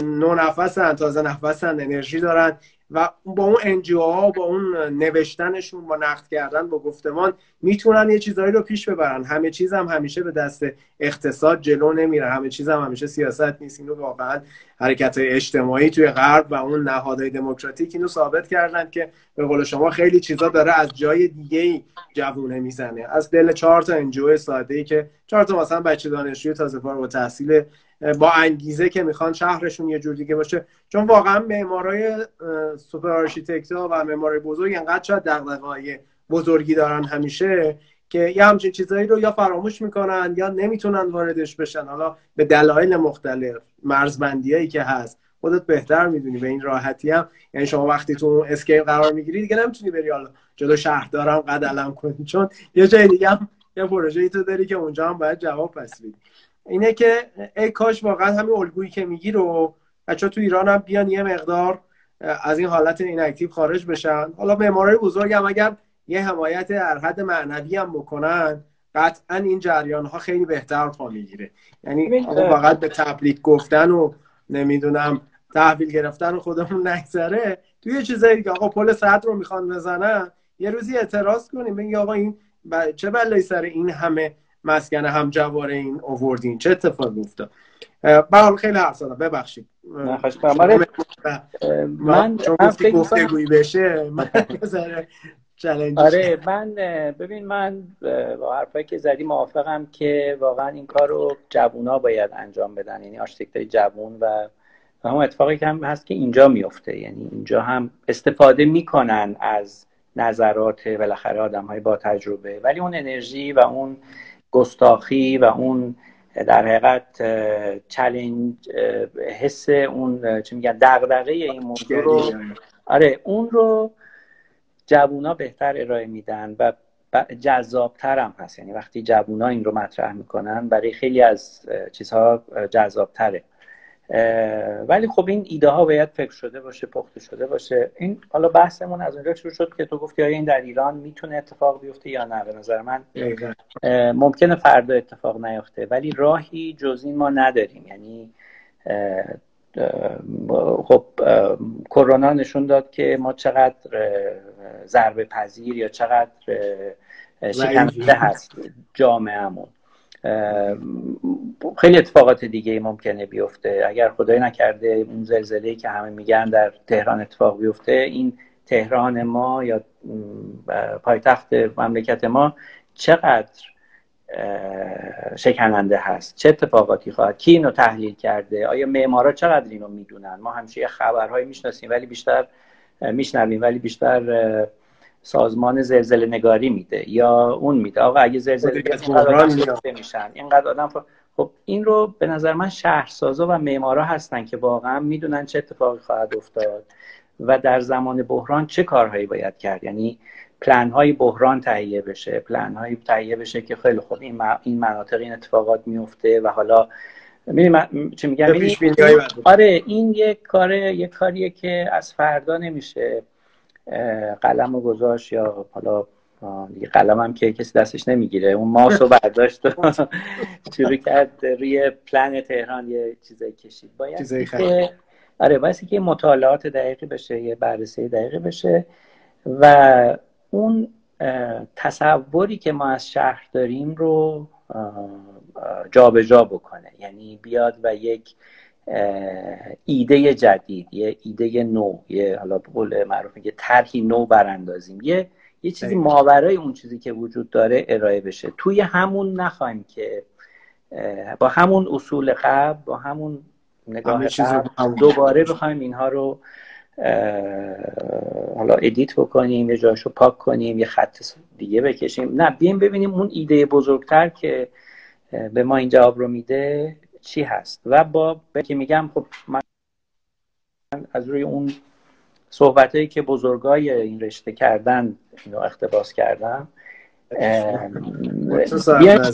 نو نفسن تازه نفسن انرژی دارن. و با اون NGO ها با اون نوشتنشون با نقد کردن با گفتمان می‌تونن یه چیزایی رو پیش ببرن. همه چیز هم همیشه به دست اقتصاد جلو نمیره. همه چیز هم همیشه سیاست نیست. اینو واقعا حرکت اجتماعی توی غرب و اون نهادهای دموکراتیک اینو ثابت کردن که به قول شما خیلی چیزا داره از جای دیگه ای جوونه می‌زنه. از دل چهار تا NGO ساده ای که چهار تا مثلا بچه دانشجوی تازه فارغ التحصیل با انگیزه که می‌خوان شهرشون یه جور دیگه باشه. چون واقعا معمارای super architect و معمارای بزرگ انقدر شاید دغدغه‌های بزرگی دارن همیشه که یه همچین چیزایی رو یا فراموش می‌کنن یا نمی‌تونن واردش بشن. حالا به دلایل مختلف مرزبندیایی که هست خودت بهتر می‌دونی به این راحتی هم. یعنی شما وقتی تو scale قرار می‌گیری دیگه نمی‌تونی بری حالا جلو شهردارم قد علم کنی. چون یه جای دیگه هم یه پروژه‌ای تو داری که اونجا هم باید جواب پس بدی. اینه که ای کاش واقعا همین الگویی که میگی رو بچه تو ایران هم بیان یه مقدار از این حالت این اکتیو خارج بشن. حالا معمارای بزرگ هم اگر یه حمایت در حد معنوی هم بکنن قطعا این جریان ها خیلی بهتر پا می‌گیره. یعنی فقط به تبلیغ گفتن و نمی‌دونم تحویل گرفتن و خودمون نگذره. توی یه چیزایی که آقا پل صد رو می‌خوان بزنن یه روزی اعتراض کنیم بگی آقا این چه بلایی سر این همه مسکن هم جوره اینا آوردین چه اتفاقی افتاد؟ به خیلی حرف زدم. ببخشید. من من چون گفتی گفتگویی بشه من آره من ببین من با حرفایی که زدی موافقم که واقعا این کار رو جوونا باید انجام بدن. یعنی architect ای جوون و همون اتفاقی که هم هست که اینجا میفته. یعنی اینجا هم استفاده می‌کنن از نظرات بالاخره آدم های با تجربه. ولی اون انرژی و اون گستاخی و اون در حقیقت چلنج حس اون چی میگن دغدغه این موضوع رو آره اون رو جوونا بهتر ارائه میدن و جذابتر هم هست. یعنی وقتی جوونا این رو مطرح می‌کنن برای خیلی از چیزها جذابتره. ولی خب این ایده ها باید فکر شده باشه پخته شده باشه. این حالا بحثمون از اونجا شروع شد که تو گفتی آیا این در ایران می‌تونه اتفاق بیفته یا نه؟ به نظر من ممکنه فردا اتفاق نیفته ولی راهی جز این ما نداریم. یعنی خب کرونا نشون داد که ما چقدر ضربه پذیر یا چقدر شکننده هست جامعهمون. خیلی اتفاقات دیگه ممکنه بیفته. اگر خدای نکرده اون زلزله که همه میگن در تهران اتفاق بیفته این تهران ما یا پایتخت مملکت ما چقدر شکننده هست؟ چه اتفاقاتی خواهد؟ کی اینو تحلیل کرده؟ آیا معمارا چقدر اینو می‌دونن؟ ما همیشه خبرهایی می‌شناسیم ولی بیشتر میشنویم ولی بیشتر سازمان زلزله نگاری میده یا اون میده. آقا اگه زلزله میشن. اینقدر آدم خب این رو به نظر من شهرسازا و معمارا هستن که واقعا می‌دونن چه اتفاقی خواهد افتاد و در زمان بحران چه کارهایی باید کرد. یعنی پلن های بحران تهیه بشه پلن های تهیه بشه که خیلی خوب این, این مناطق این اتفاقات میفته و حالا می‌دونی چه میگم؟ آره این یک کاره یک کاریه که از فردا نمیشه. قلم و گذاشت یا حالا دیگه قلم هم که کسی دستش نمی‌گیره. اون ماس رو برداشت و شروع کرد روی پلن تهران یه چیزایی کشید. باید که آره باید که مطالعات دقیقی بشه یه بررسی دقیقی بشه و اون تصوری که ما از شهر داریم رو جابجا جا بکنه. یعنی بیاد و یک ایده جدید یه ایده نو یه حالا به قول معروف یه طرحی نو براندازیم. یه یه چیزی ماورای اون چیزی که وجود داره ارائه بشه. توی همون نخوایم که با همون اصول قبل با همون نگاه دوباره بخوایم اینها رو حالا ادیت بکنیم یه جاشو پاک کنیم یه خط دیگه بکشیم. نه بیایم ببینیم اون ایده بزرگتر که به ما این جواب رو میده چی هست و با که میگم خب من از روی اون صحبت هایی که بزرگای این رشته کردن اینو اختباس کردم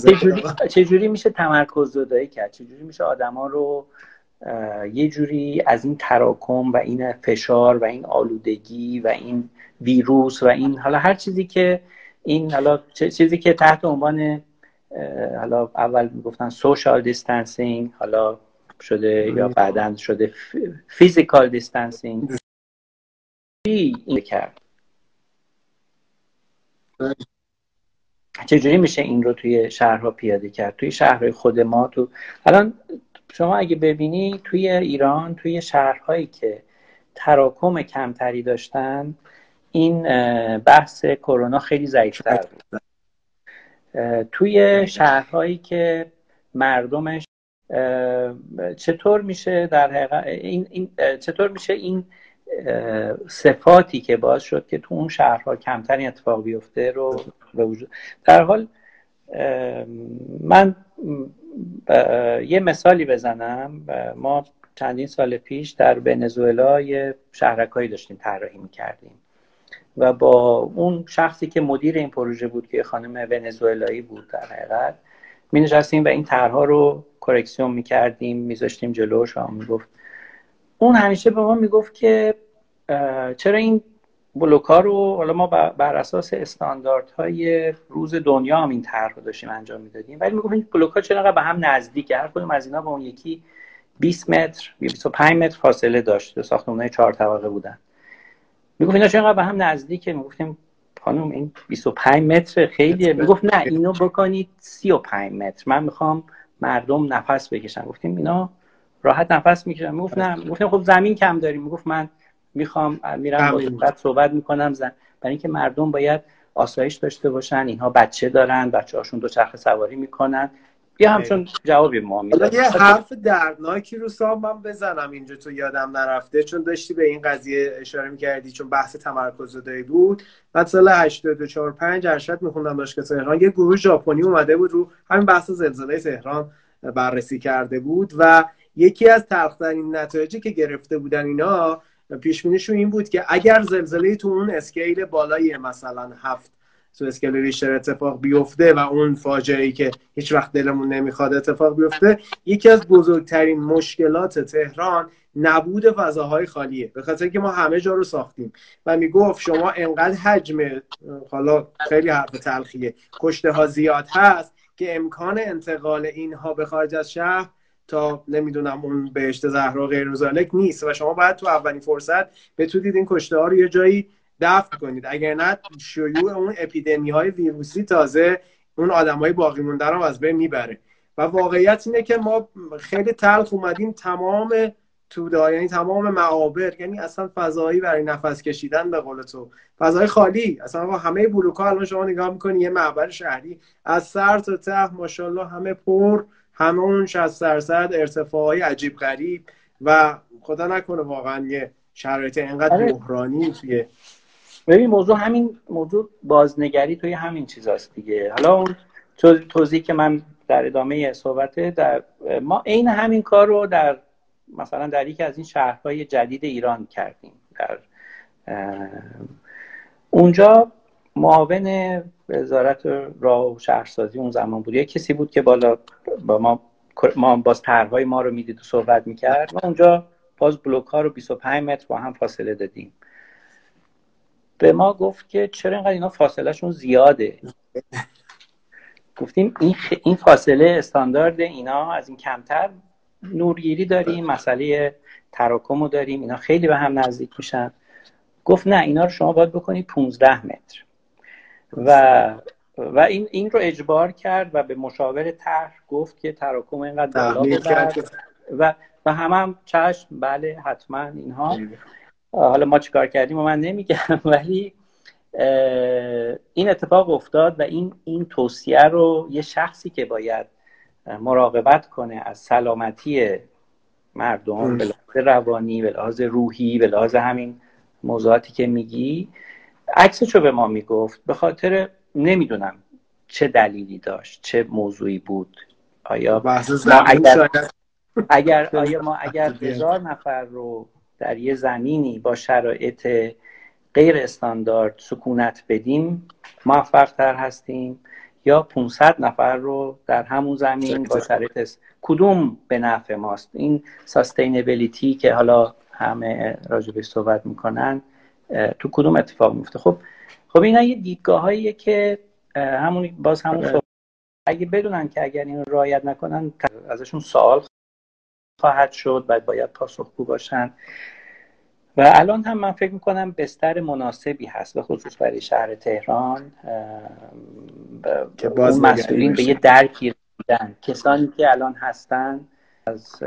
چجوری, چجوری میشه تمرکز زدایی کرد؟ چجوری میشه آدما رو یه جوری از این تراکم و این فشار و این آلودگی و این ویروس و این حالا هر چیزی که این حالا چیزی که تحت عنوان حالا اول می‌گفتن social distancing حالا شده یا بعدا شده physical distancing این کرد؟ چجوری میشه این رو توی شهرها پیاده کرد؟ توی شهرهای خود ما تو الان شما اگه ببینی توی ایران توی شهرهایی که تراکم کمتری داشتن این بحث کرونا خیلی ضعیفتر بود. توی شهرهایی که مردمش چطور میشه در حقیقت این, این چطور میشه این صفاتی که باز شد که تو اون شهرها کمتر اتفاق بیفته رو به وجود در حال من یه مثالی بزنم. ما چندین سال پیش در ونزوئلا یه شهرکایی داشتیم طراحی می‌کردیم. و با اون شخصی که مدیر این پروژه بود که خانم ونزوئلایی بود در حقیقت می نشستیم و این طرحها رو کرکسیون می‌کردیم میذاشتیم جلوش و می‌گفت. اون همیشه به ما می‌گفت که چرا این بلوک ها رو حالا ما بر اساس استانداردهای روز دنیا هم این طرح رو داشتیم انجام می‌دادیم ولی می‌گفت این بلوک ها چرا به هم نزدیک هر کدوم از اینا با اون یکی 20 متر 25 متر فاصله داشت ساختمان‌های چهار طبقه بودن. می‌گفت اینا چرا به هم نزدیکه؟ می‌گفتیم خانم این 25 متر خیلیه. می‌گفت نه اینو بکنید 35 متر. من می‌خوام مردم نفس بکشن. گفتیم اینا راحت نفس می‌کشن. می‌گفت نه. می‌گفتیم خب زمین کم داریم. می‌گفت من می‌خوام میرم با بعد صحبت می‌کنم. زن برای اینکه مردم باید آسایش داشته باشن. اینها بچه دارن. بچه هاشون دو چرخ سواری می‌کنن. یه همچون جوابی ما می‌داد یه حرف دردناکی رو صاحب من بزنم اینجا تو یادم نرفته چون داشتی به این قضیه اشاره می‌کردی چون بحث تمرکز زدایی بود. من سال 84 5 ارشد میخوندم دانشگاه تهران. یه گروه ژاپنی اومده بود رو همین بحث زلزله تهران بررسی کرده بود و یکی از تلخترین نتایجی که گرفته بودن اینا پیش این بود که اگر زلزله تو اون اسکیل بالای مثلا هفت تو اسکل ریشتر اتفاق بیفته و اون فاجعه ای که هیچ وقت دلمون نمی‌خواد اتفاق بیفته یکی از بزرگترین مشکلات تهران نبود فضاهای خالیه. به خاطر که ما همه جا رو ساختیم و می‌گفت شما انقدر حجم حالا خیلی حرف تلخیه کشته ها زیاد هست که امکان انتقال اینها به خارج از شهر تا نمی‌دونم اون بهشت زهرا غیر نیست و شما باید تو اولین فرصت بتونید این کشته ها رو یه جایی دفع کنید. اگر نه شیوع اون اپیدمی های ویروسی تازه اون آدم های باقی مونده رو از بین می‌بره. و واقعیت اینه که ما خیلی تلخ اومدیم تمام توده یعنی تمام معابر یعنی اصلا فضایی برای نفس کشیدن به قول تو. فضای خالی. اصلا همه بلوک ها الان شما نگاه می‌کنی یه معبر شهری. از سر تا ته ماشاءالله همه پر همه اون 60 درصد ارتفاعی عجیب غریب. و خدا نکنه واقعا یه شرایط اینقدر آره. بحرانی توی ببین موضوع همین موضوع بازنگری توی همین چیزاست دیگه. حالا اون توضیح که من در ادامه صحبته در ما عین همین کار رو در مثلا در یکی از این شهرهای جدید ایران کردیم. در اونجا معاون وزارت راه و شهرسازی اون زمان بود. یه کسی بود که بالا با ما ما باز طرحهای ما رو می‌دید و صحبت می‌کرد و اونجا باز بلوک ها رو 25 متر با هم فاصله دادیم. به ما گفت که چرا اینقدر اینا فاصلهشون زیاده. گفتیم این, این فاصله استاندارد اینا از این کمتر نورگیری داریم مسئله تراکم رو داریم اینا خیلی به هم نزدیک میشن. گفت نه اینا رو شما باید بکنید 15 متر. و و این این رو اجبار کرد و به مشاور طرح گفت که تراکم اینقدر بالا و و همه هم چشم بله حتما اینها. حالا ما چیکار کردیم و من نمیگم ولی این اتفاق افتاد و این این توصیه رو یه شخصی که باید مراقبت کنه از سلامتی مردم به لحاظ روانی به لحاظ روحی به لحاظ همین موضوعاتی که میگی عکسشو به ما می‌گفت. به خاطر نمی‌دونم چه دلیلی داشت چه موضوعی بود. آیا ما اگر, اگر آیا ما اگر هزار نفر رو در یه زمینی با شرایط غیر استاندارد سکونت بدیم موفق تر هستیم یا 500 نفر رو در همون زمین با شرایط کدوم به نفع ماست؟ این ساستینبلیتی که حالا همه راجبش صحبت می‌کنن تو کدوم اتفاق میفته خب خب اینا یه دیدگاه که همون باز همون آره. اگه بدونن که اگر این رعایت نکنن ازشون سوال خواهد شد و باید پاسخگو باشن و الان هم من فکر می‌کنم بستر مناسبی هست به خصوص برای شهر تهران که باز مسئولین به یه درکی رسیدن. کسانی که الان هستن از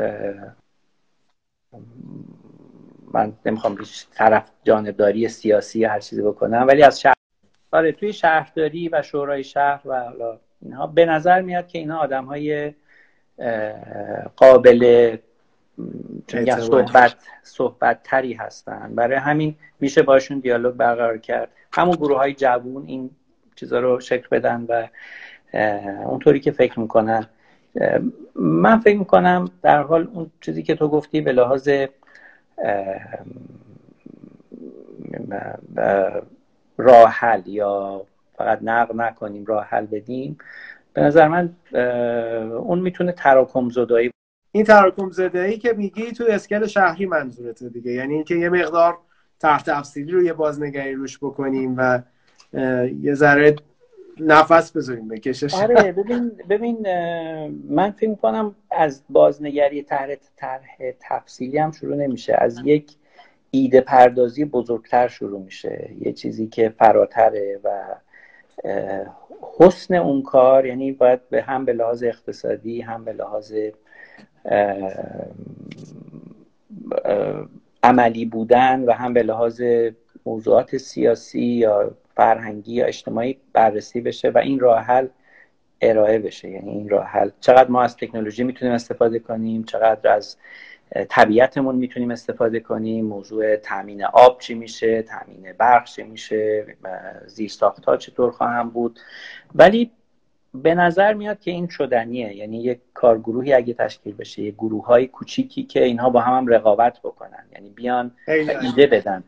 من نمی‌خوام طرف جانبداری سیاسی هر چیزی بکنم ولی از شهر آره توی شهرداری و شورای شهر و حالا اینها به نظر میاد که اینا آدم های قابل صحبت صحبت تری هستن. برای همین میشه باشون دیالوگ برقرار کرد. همون گروه های جوون این چیزا رو شکل بدن و اونطوری که فکر می‌کنن. من فکر می‌کنم در حال اون چیزی که تو گفتی به لحاظ راه حل یا فقط نقل نکنیم راه حل بدیم به نظر من اون می‌تونه تراکم زدایی این تراکم زدایی که میگی تو اسکل شهری منظورته دیگه. یعنی اینکه یه مقدار تحت تفصیلی رو یه بازنگری روش بکنیم و یه ذره نفس بذاریم بکشش آره ببین ببین من فکر کنم از بازنگری طرح طرح تفصیلی هم شروع نمیشه. از یک ایده پردازی بزرگتر شروع میشه. یه چیزی که فراتره و حسن اون کار یعنی باید به هم به لحاظ اقتصادی هم به لحاظ عملی بودن و هم به لحاظ موضوعات سیاسی یا فرهنگی یا اجتماعی بررسی بشه و این راه حل ارائه بشه یعنی این راه حل. چقدر ما از تکنولوژی می‌تونیم استفاده کنیم چقدر از طبیعتمون می‌تونیم استفاده کنیم موضوع تامین آب چی میشه تامین برق چی میشه زیرساخت ها چطور خواهم بود. ولی به نظر میاد که این شدنیه. یعنی یک کارگروهی اگه تشکیل بشه یه گروه های کوچیکی که اینها با هم, هم رقابت بکنن. یعنی بیان ایده بدن.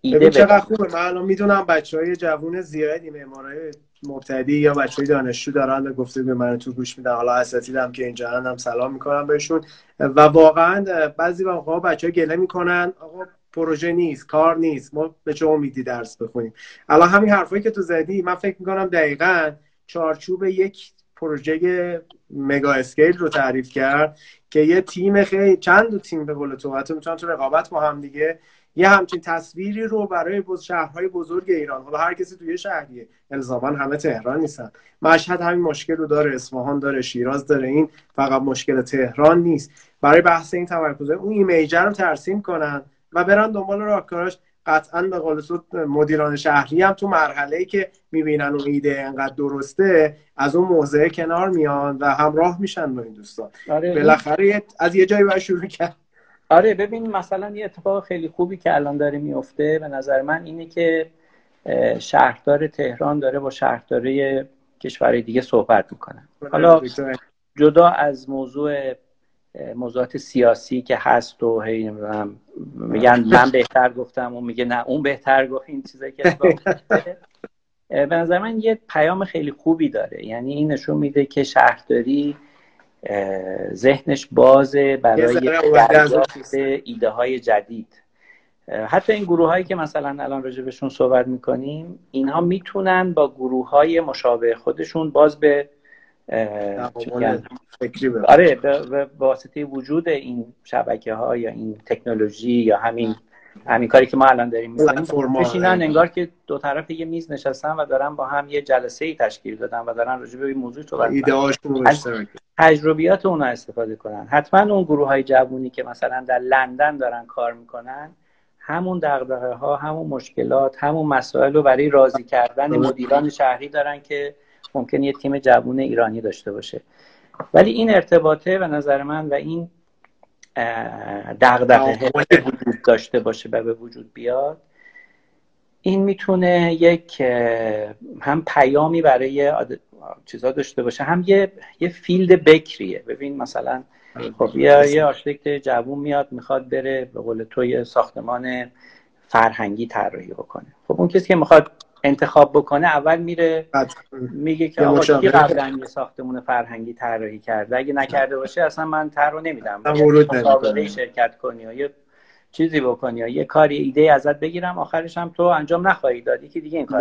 ایده چقدر خوبه. من الان می‌دونم بچه های جوون زیادی معمارای مبتدی یا بچه های دانشجو دارن و گفته به من تو گوش میدن. حالا اساتیدم که اینجا هم سلام می‌کنم بهشون. و واقعا بعضی موقع بچه ها گله می‌کنن. آقا پروژه نیست کار نیست. ما به چه امیدی درس بخونیم؟ الان همین حرفایی که تو زدی من فکر می‌کنم دقیقا چارچوب یک پروژه مگا اسکیل رو تعریف کرد که یه تیم خیلی چند تیم به قول تو؟ حتی می‌تونن تو رقابت با هم دیگه یه همچین تصویری رو برای شهرهای بزرگ ایران. حالا هر کسی توی شهریه. الزاما همه تهران نیستن. مشهد همین مشکل رو داره اصفهان داره شیراز داره. این فقط مشکل تهران نیست. برای بحث این تمرکز اون ایمیجر رو ترسیم کنن و برن دنبال راهکاراش. قطعا به قول مدیران شهری هم تو مرحله ای که می‌بینن اون ایده انقدر درسته از اون موضع کنار میان و همراه میشن با این دوستان. آره. بالاخره از یه جایی باید شروع کرد. آره ببین مثلا یه اتفاق خیلی خوبی که الان داره میفته به نظر من اینه که شهردار تهران داره با شهردار کشورهای دیگه صحبت می‌کنه. حالا جدا از موضوع موضوعات سیاسی که هست و هی میگن من بهتر گفتم و میگه نه اون بهتر گفت این چیزایی که به نظر من یه پیام خیلی خوبی داره. یعنی این نشون میده که شهرداری ذهنش بازه برای دریافت ایده های جدید. حتی این گروه هایی که مثلا الان راجع بهشون صحبت می‌کنیم اینها می‌تونن با گروه های مشابه خودشون باز به آره به واسطه وجود این شبکه ها یا این تکنولوژی یا همین همین کاری که ما الان داریم می‌کنیم. بشینن انگار که دو طرف یه میز نشستن و دارن با هم یه جلسه ای تشکیل دادن و دارن راجع به این موضوع صحبت تجربیات اون استفاده کنن. حتما اون گروه های جوونی که مثلا در لندن دارن کار می‌کنن همون دغدغه ها همون مشکلات همون مسائل رو برای راضی کردن مدیران شهری دارن که ممکن یه تیم جوون ایرانی داشته باشه. ولی این ارتباطه به نظر من و این دغدغه وجود داشته باشه و به وجود بیاد این می‌تونه یک هم پیامی برای چیزا داشته باشه هم یه, یه field بکریه. ببین مثلا خب یه, یه architect جوون میاد می‌خواد بره به قول تو ساختمان فرهنگی طراحی بکنه. خب اون کسی که می‌خواد انتخاب بکنه اول میره میگه که آقا کی قبلا یه ساختمون فرهنگی طراحی کرده؟ اگه نکرده باشه اصلا من طرح نمیدم. مسابقه شرکت کنی یا یه چیزی بکنی یا یه کاری ایده ازت بگیرم آخرش هم تو انجام نخواهی دادی که دیگه این کار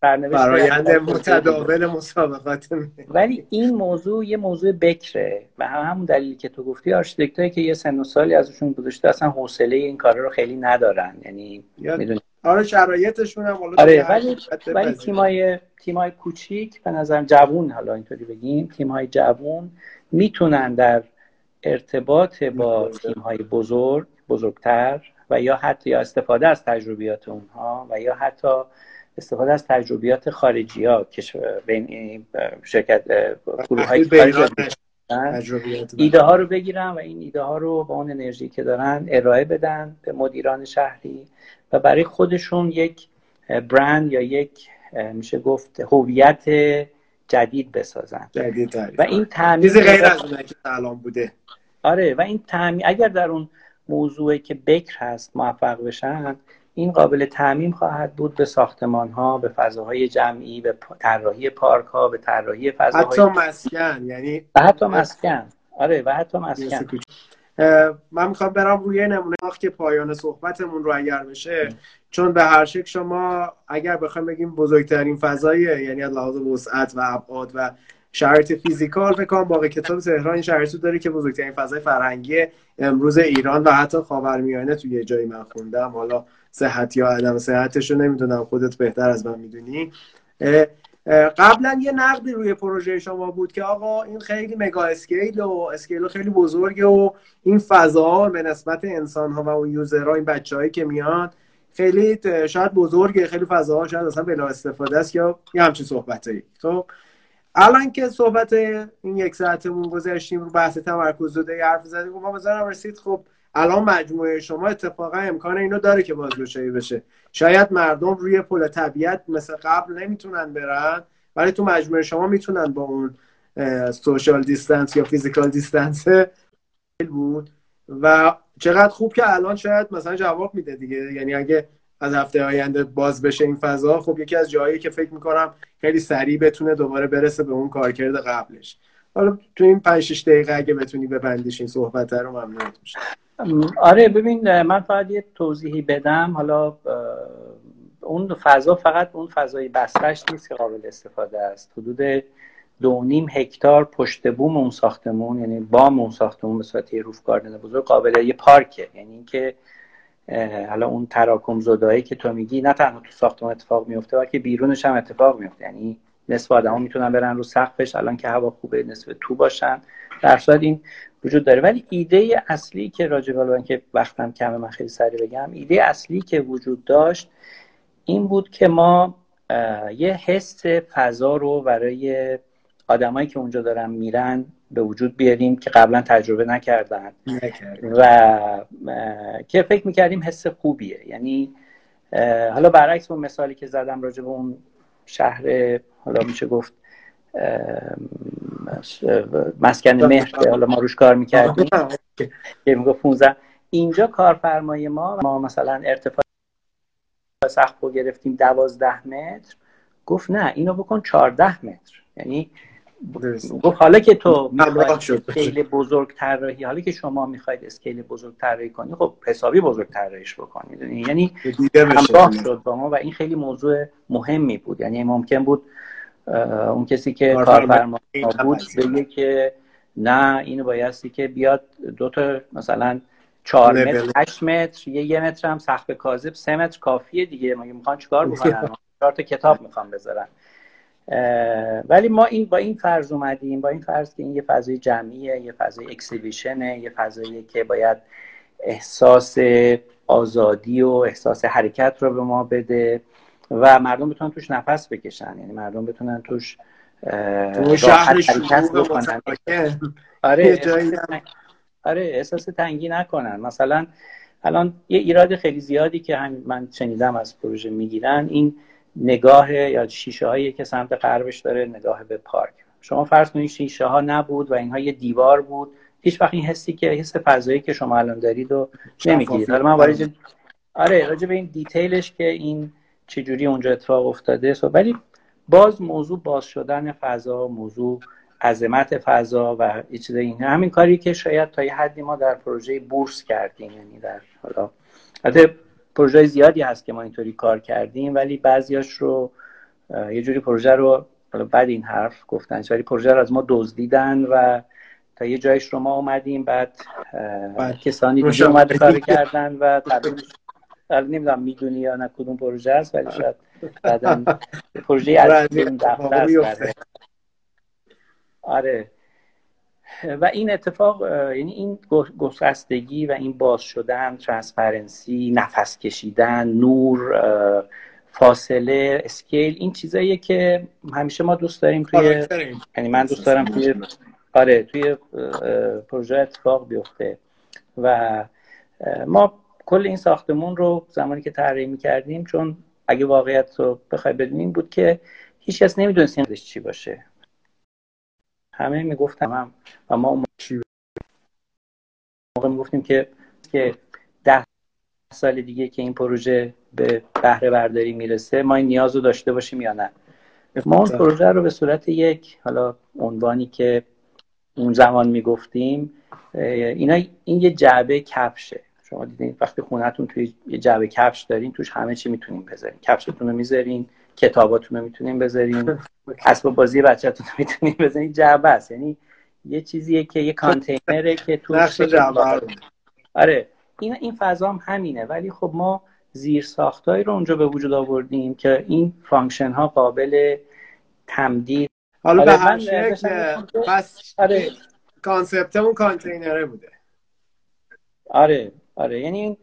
برایند متداول مسابقات ولی این موضوع یه موضوع بکره و همون دلیلی که تو گفتی آرشیتکتایی که یه سن و سالی ازشون گذاشته اصلا حوصله این کارا رو خیلی ندارن. یعنی می‌دونی آره شرایطشون هم آره ولی ولی تیمای تیمای کوچیک به نظر جوون حالا اینطوری بگیم تیمای جوون می‌تونن در ارتباط با تیمهای بزرگ بزرگتر و یا حتی یا استفاده از تجربیات اونها و یا حتی استفاده از تجربیات خارجی ها که بین شرکت گروه های ایده ها رو بگیرن و این ایده ها رو با اون انرژی که دارن ارائه بدن به مدیران شهری و برای خودشون یک برند یا یک میشه گفت هویت جدید بسازن. جدید و این تعمیر غیر از که الان بوده. آره و این تعمیر اگر در اون موضوعی که بکر هست موفق بشن این قابل تعمیم خواهد بود به ساختمان ها به فضاهای جمعی به طراحی پارک ها به طراحی فضاهای حتی مسکن یعنی و حتی مسکن. آره و حتی مسکن. من می‌خوام برم روی نمونه که پایان صحبتمون رو اگر بشه. چون به هر شکل شما اگر بخوایم بگیم بزرگترین فضای یعنی از لحاظ وسعت و ابعاد و شرایط physical فکر کنم باغ کتاب تهران این شرایط داره که بزرگترین فضای فرهنگی امروز ایران و حتی خاورمیانه توی یه جایی من خوندم. حالا صحت یا عدم صحتش رو نمی‌دونم. خودت بهتر از من می‌دونی. قبلا یه نقدی روی پروژه شما بود که آقا این خیلی mega scale و scale خیلی بزرگه و این فضا به نسبت انسان ها و اون یوزرها این بچههایی که میان خیلی شاید بزرگه. خیلی فضاها شاید اصلا بلا استفاده است یا یه همچین صحبتی خب الان که صحبت این یک ساعتمون گذاشتیم رو بحث تمرکز داده حرف زدیم ما بذارم رسید. خب الان مجموعه شما اتفاقا امکان اینو داره که بازگشایی بشه. شاید مردم روی پل طبیعت مثل قبل نمی‌تونن برن ولی تو مجموعه شما می‌تونن با اون social distance یا physical distance بود. و چقدر خوب که الان شاید مثلا جواب میده دیگه. یعنی اگه از هفته آینده باز بشه این فضا خب یکی از جایی که فکر می‌کنم خیلی سریع بتونه دوباره برسه به اون کارکرد قبلش. حالا تو این 5 6 دقیقه اگه بتونی ببندیش این صحبت رو ممنونت میشم آره ببین من فقط یه توضیحی بدم. حالا اون فضا فقط اون فضای بستش نیست که قابل استفاده است. حدود دو نیم هکتار پشت بوم اون ساختمون یعنی بام اون ساختمون به صورت روف گاردن بزرگ قابل یه پارکه. یعنی اینکه حالا اون تراکم زدایی که تو میگی نه تنها تو ساختمون اتفاق میفته بلکه بیرونش هم اتفاق میفته. یعنی نصف آدما می‌تونن برن رو سقفش. الان که هوا خوبه نصف تو باشن. در صورت این وجود داره. ولی ایده اصلی که راجع به که وقتم کمه من خیلی سریع بگم ایده اصلی که وجود داشت این بود که ما یه حس فضا رو برای آدمایی که اونجا دارن میرن به وجود بیاریم که قبلا تجربه نکردن. و که فکر می‌کردیم حس خوبیه. یعنی حالا برعکس اون مثالی که زدم راجع به اون شهر حالا میشه گفت مسکن مهر که حالا ما روش کار می‌کردیم. که می‌گفت 15 اینجا کارفرمای ما ما مثلا ارتفاع سخت رو گرفتیم دوازده متر. گفت نه اینو بکن چهارده متر. یعنی گفت حالا که تو می‌خواید اسکیل بزرگ طراحی حالا که شما می‌خواید اسکیل بزرگ طراحی کنی خب حسابی بزرگ طراحیش بکن می‌دونی یعنی همراه شد با ما و این خیلی موضوع مهمی بود. یعنی ممکن بود اون کسی که کارفرما بود بگه که نه اینو بایستی که بیاد دو تا مثلا چهار متر هشت متر یه یه متر هم سقف کاذب سه متر کافیه دیگه. مگه می‌خوان چیکار بکنن؟ چهار تا کتاب می‌خوان بذارن. ولی ما این با این فرض اومدیم با این فرض که این یه فضای جمعیه یه فضای اکسیبیشنه یه فضایی که باید احساس آزادی و احساس حرکت رو به ما بده. و مردم بتونن توش نفس بکشن. یعنی مردم بتونن توش حرکت بکنن. آره آره احساس تنگی نکنن. مثلا الان یه ایراد خیلی زیادی که هم من شنیدم از پروژه می‌گیرن این نگاه یا شیشه هایی که سمت غربش داره نگاه به پارک. شما فرض کنید شیشه ها نبود و اینها یه دیوار بود. هیچ وقت این حسی که حس فضایی که شما الان دارید و نمی‌گیرید. حالا من وارد آره راجع به این دیتیلش که این چجوری اونجا اتفاق افتاده ولی باز موضوع باز شدن فضا موضوع عظمت فضا و چیز این همین کاری که شاید تا یه حدی ما در پروژه بورس کردیم یعنی در حالا البته پروژه زیادی هست که ما اینطوری کار کردیم ولی بعضیاش رو یه جوری پروژه رو حالا بعد این حرف گفتن ولی پروژه رو از ما دزدیدن و تا یه جایش رو ما اومدیم بعد کسانی دیگه اومد کار کردن و تبدیل نمی‌دونم می‌دونی یا نه کدوم پروژه است ولی شاید بعدا پروژه از این دفتر آره. و این اتفاق یعنی این گسستگی و این باز شدن transparency نفس کشیدن نور فاصله scale این چیزاییه که همیشه ما دوست داریم توی یعنی من دوست دارم توی آره توی پروژه اتفاق بیفته. و ما کل این ساختمون رو زمانی که طراحی می‌کردیم چون اگه واقعیت رو بخوای بدونیم بود که هیچ کس نمی‌دونست چی باشه. همه می‌گفتم هم و ما اون موقع می‌گفتیم که که ده سال دیگه که این پروژه به بهره برداری می‌رسه ما این نیاز رو داشته باشیم یا نه. ما اون پروژه رو به صورت یک حالا عنوانی که اون زمان می‌گفتیم اینا این یه جعبه کفشه. شما دیدین وقتی خونه‌تون توی یه جعبه کفش دارین توش همه چی می‌تونین بذارین. کفشتون رو می‌ذارین کتاباتون رو می‌تونین بذارین اسباب بازی بچه‌تون رو می‌تونین بذارین. جعبه است. یعنی یه چیزیه که یه کانتینره که تو آره. این این فضا هم همینه. ولی خب ما زیر ساختایی رو اونجا به وجود آوردیم که این function ها قابل تمدید. حالا به آره، هر شکل پس آره. کانسپت اون کانتینره بوده. آره. آره یعنی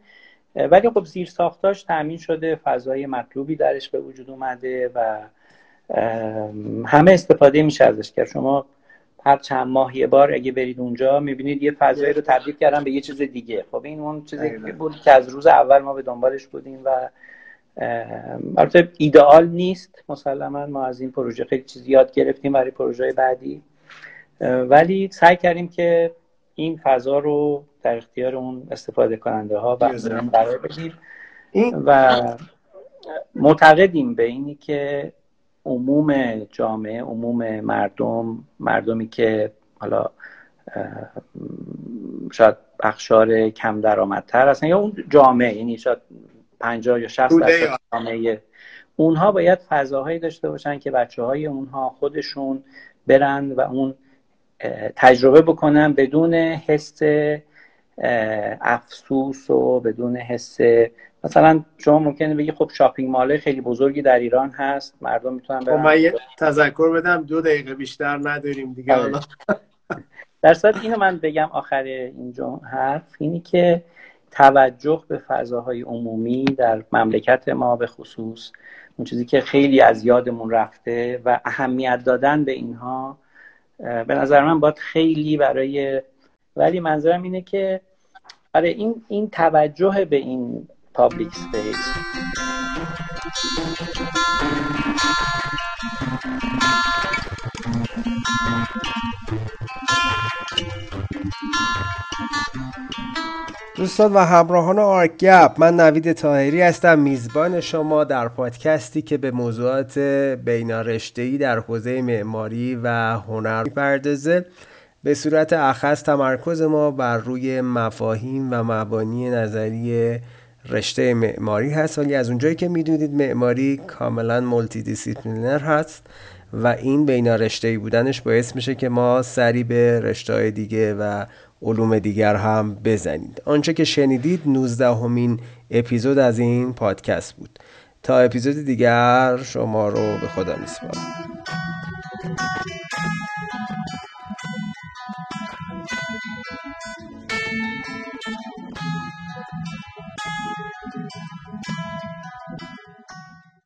ولی خب زیر ساختاش تامین شده فضای مطلوبی درش به وجود اومده و همه استفاده میشه ازش کرد. شما هر چند ماه یه بار اگه برید اونجا می‌بینید یه فضایی رو تبدیل کردن به یه چیز دیگه. خب این اون چیزی بود که از روز اول ما به دنبالش بودیم و البته ایدئال نیست مسلما. ما از این پروژه خیلی چیز یاد گرفتیم برای پروژه بعدی. ولی سعی کردیم که این فضا رو در اختیار اون استفاده کننده ها و قرار بدیم و معتقدیم به اینی که عموم جامعه عموم مردم مردمی که حالا شاید اخشار کم درآمدتر هستن یا اون جامعه یعنی شاید 50 یا 60 درصد جامعه. اونها باید فضاهایی داشته باشن که بچه های اونها خودشون برن و اون تجربه بکنن بدون حس افسوس و بدون حس. مثلا شما ممکنه بگی خب شاپینگ ماله خیلی بزرگی در ایران هست مردم می‌تونن برن. خب من یه تذکر بدم دو دقیقه بیشتر نداریم دیگه آره. حالا. در صورت اینو من بگم آخر اینجا حرف اینی که توجه به فضاهای عمومی در مملکت ما به خصوص اون چیزی که خیلی از یادمون رفته و اهمیت دادن به اینها به نظر من باید خیلی برای ولی منظورم اینه که آره این این توجه به این public space دوستان و همراهان آرگپ من نوید طاهری هستم. میزبان شما در پادکستی که به موضوعات بینارشته‌ای در حوزه معماری و هنر می‌پردازه. به صورت اخص تمرکز ما بر روی مفاهیم و مبانی نظری رشته معماری هست. ولی از اونجایی که می‌دونید معماری کاملا multidisciplinary هست و این بین رشته‌ای بودنش باعث میشه که ما سری به رشته دیگه و علوم دیگر هم بزنید. آنچه که شنیدید 19 همین اپیزود از این پادکست بود. تا اپیزود دیگر شما رو به خدا میسپارم. Thank you.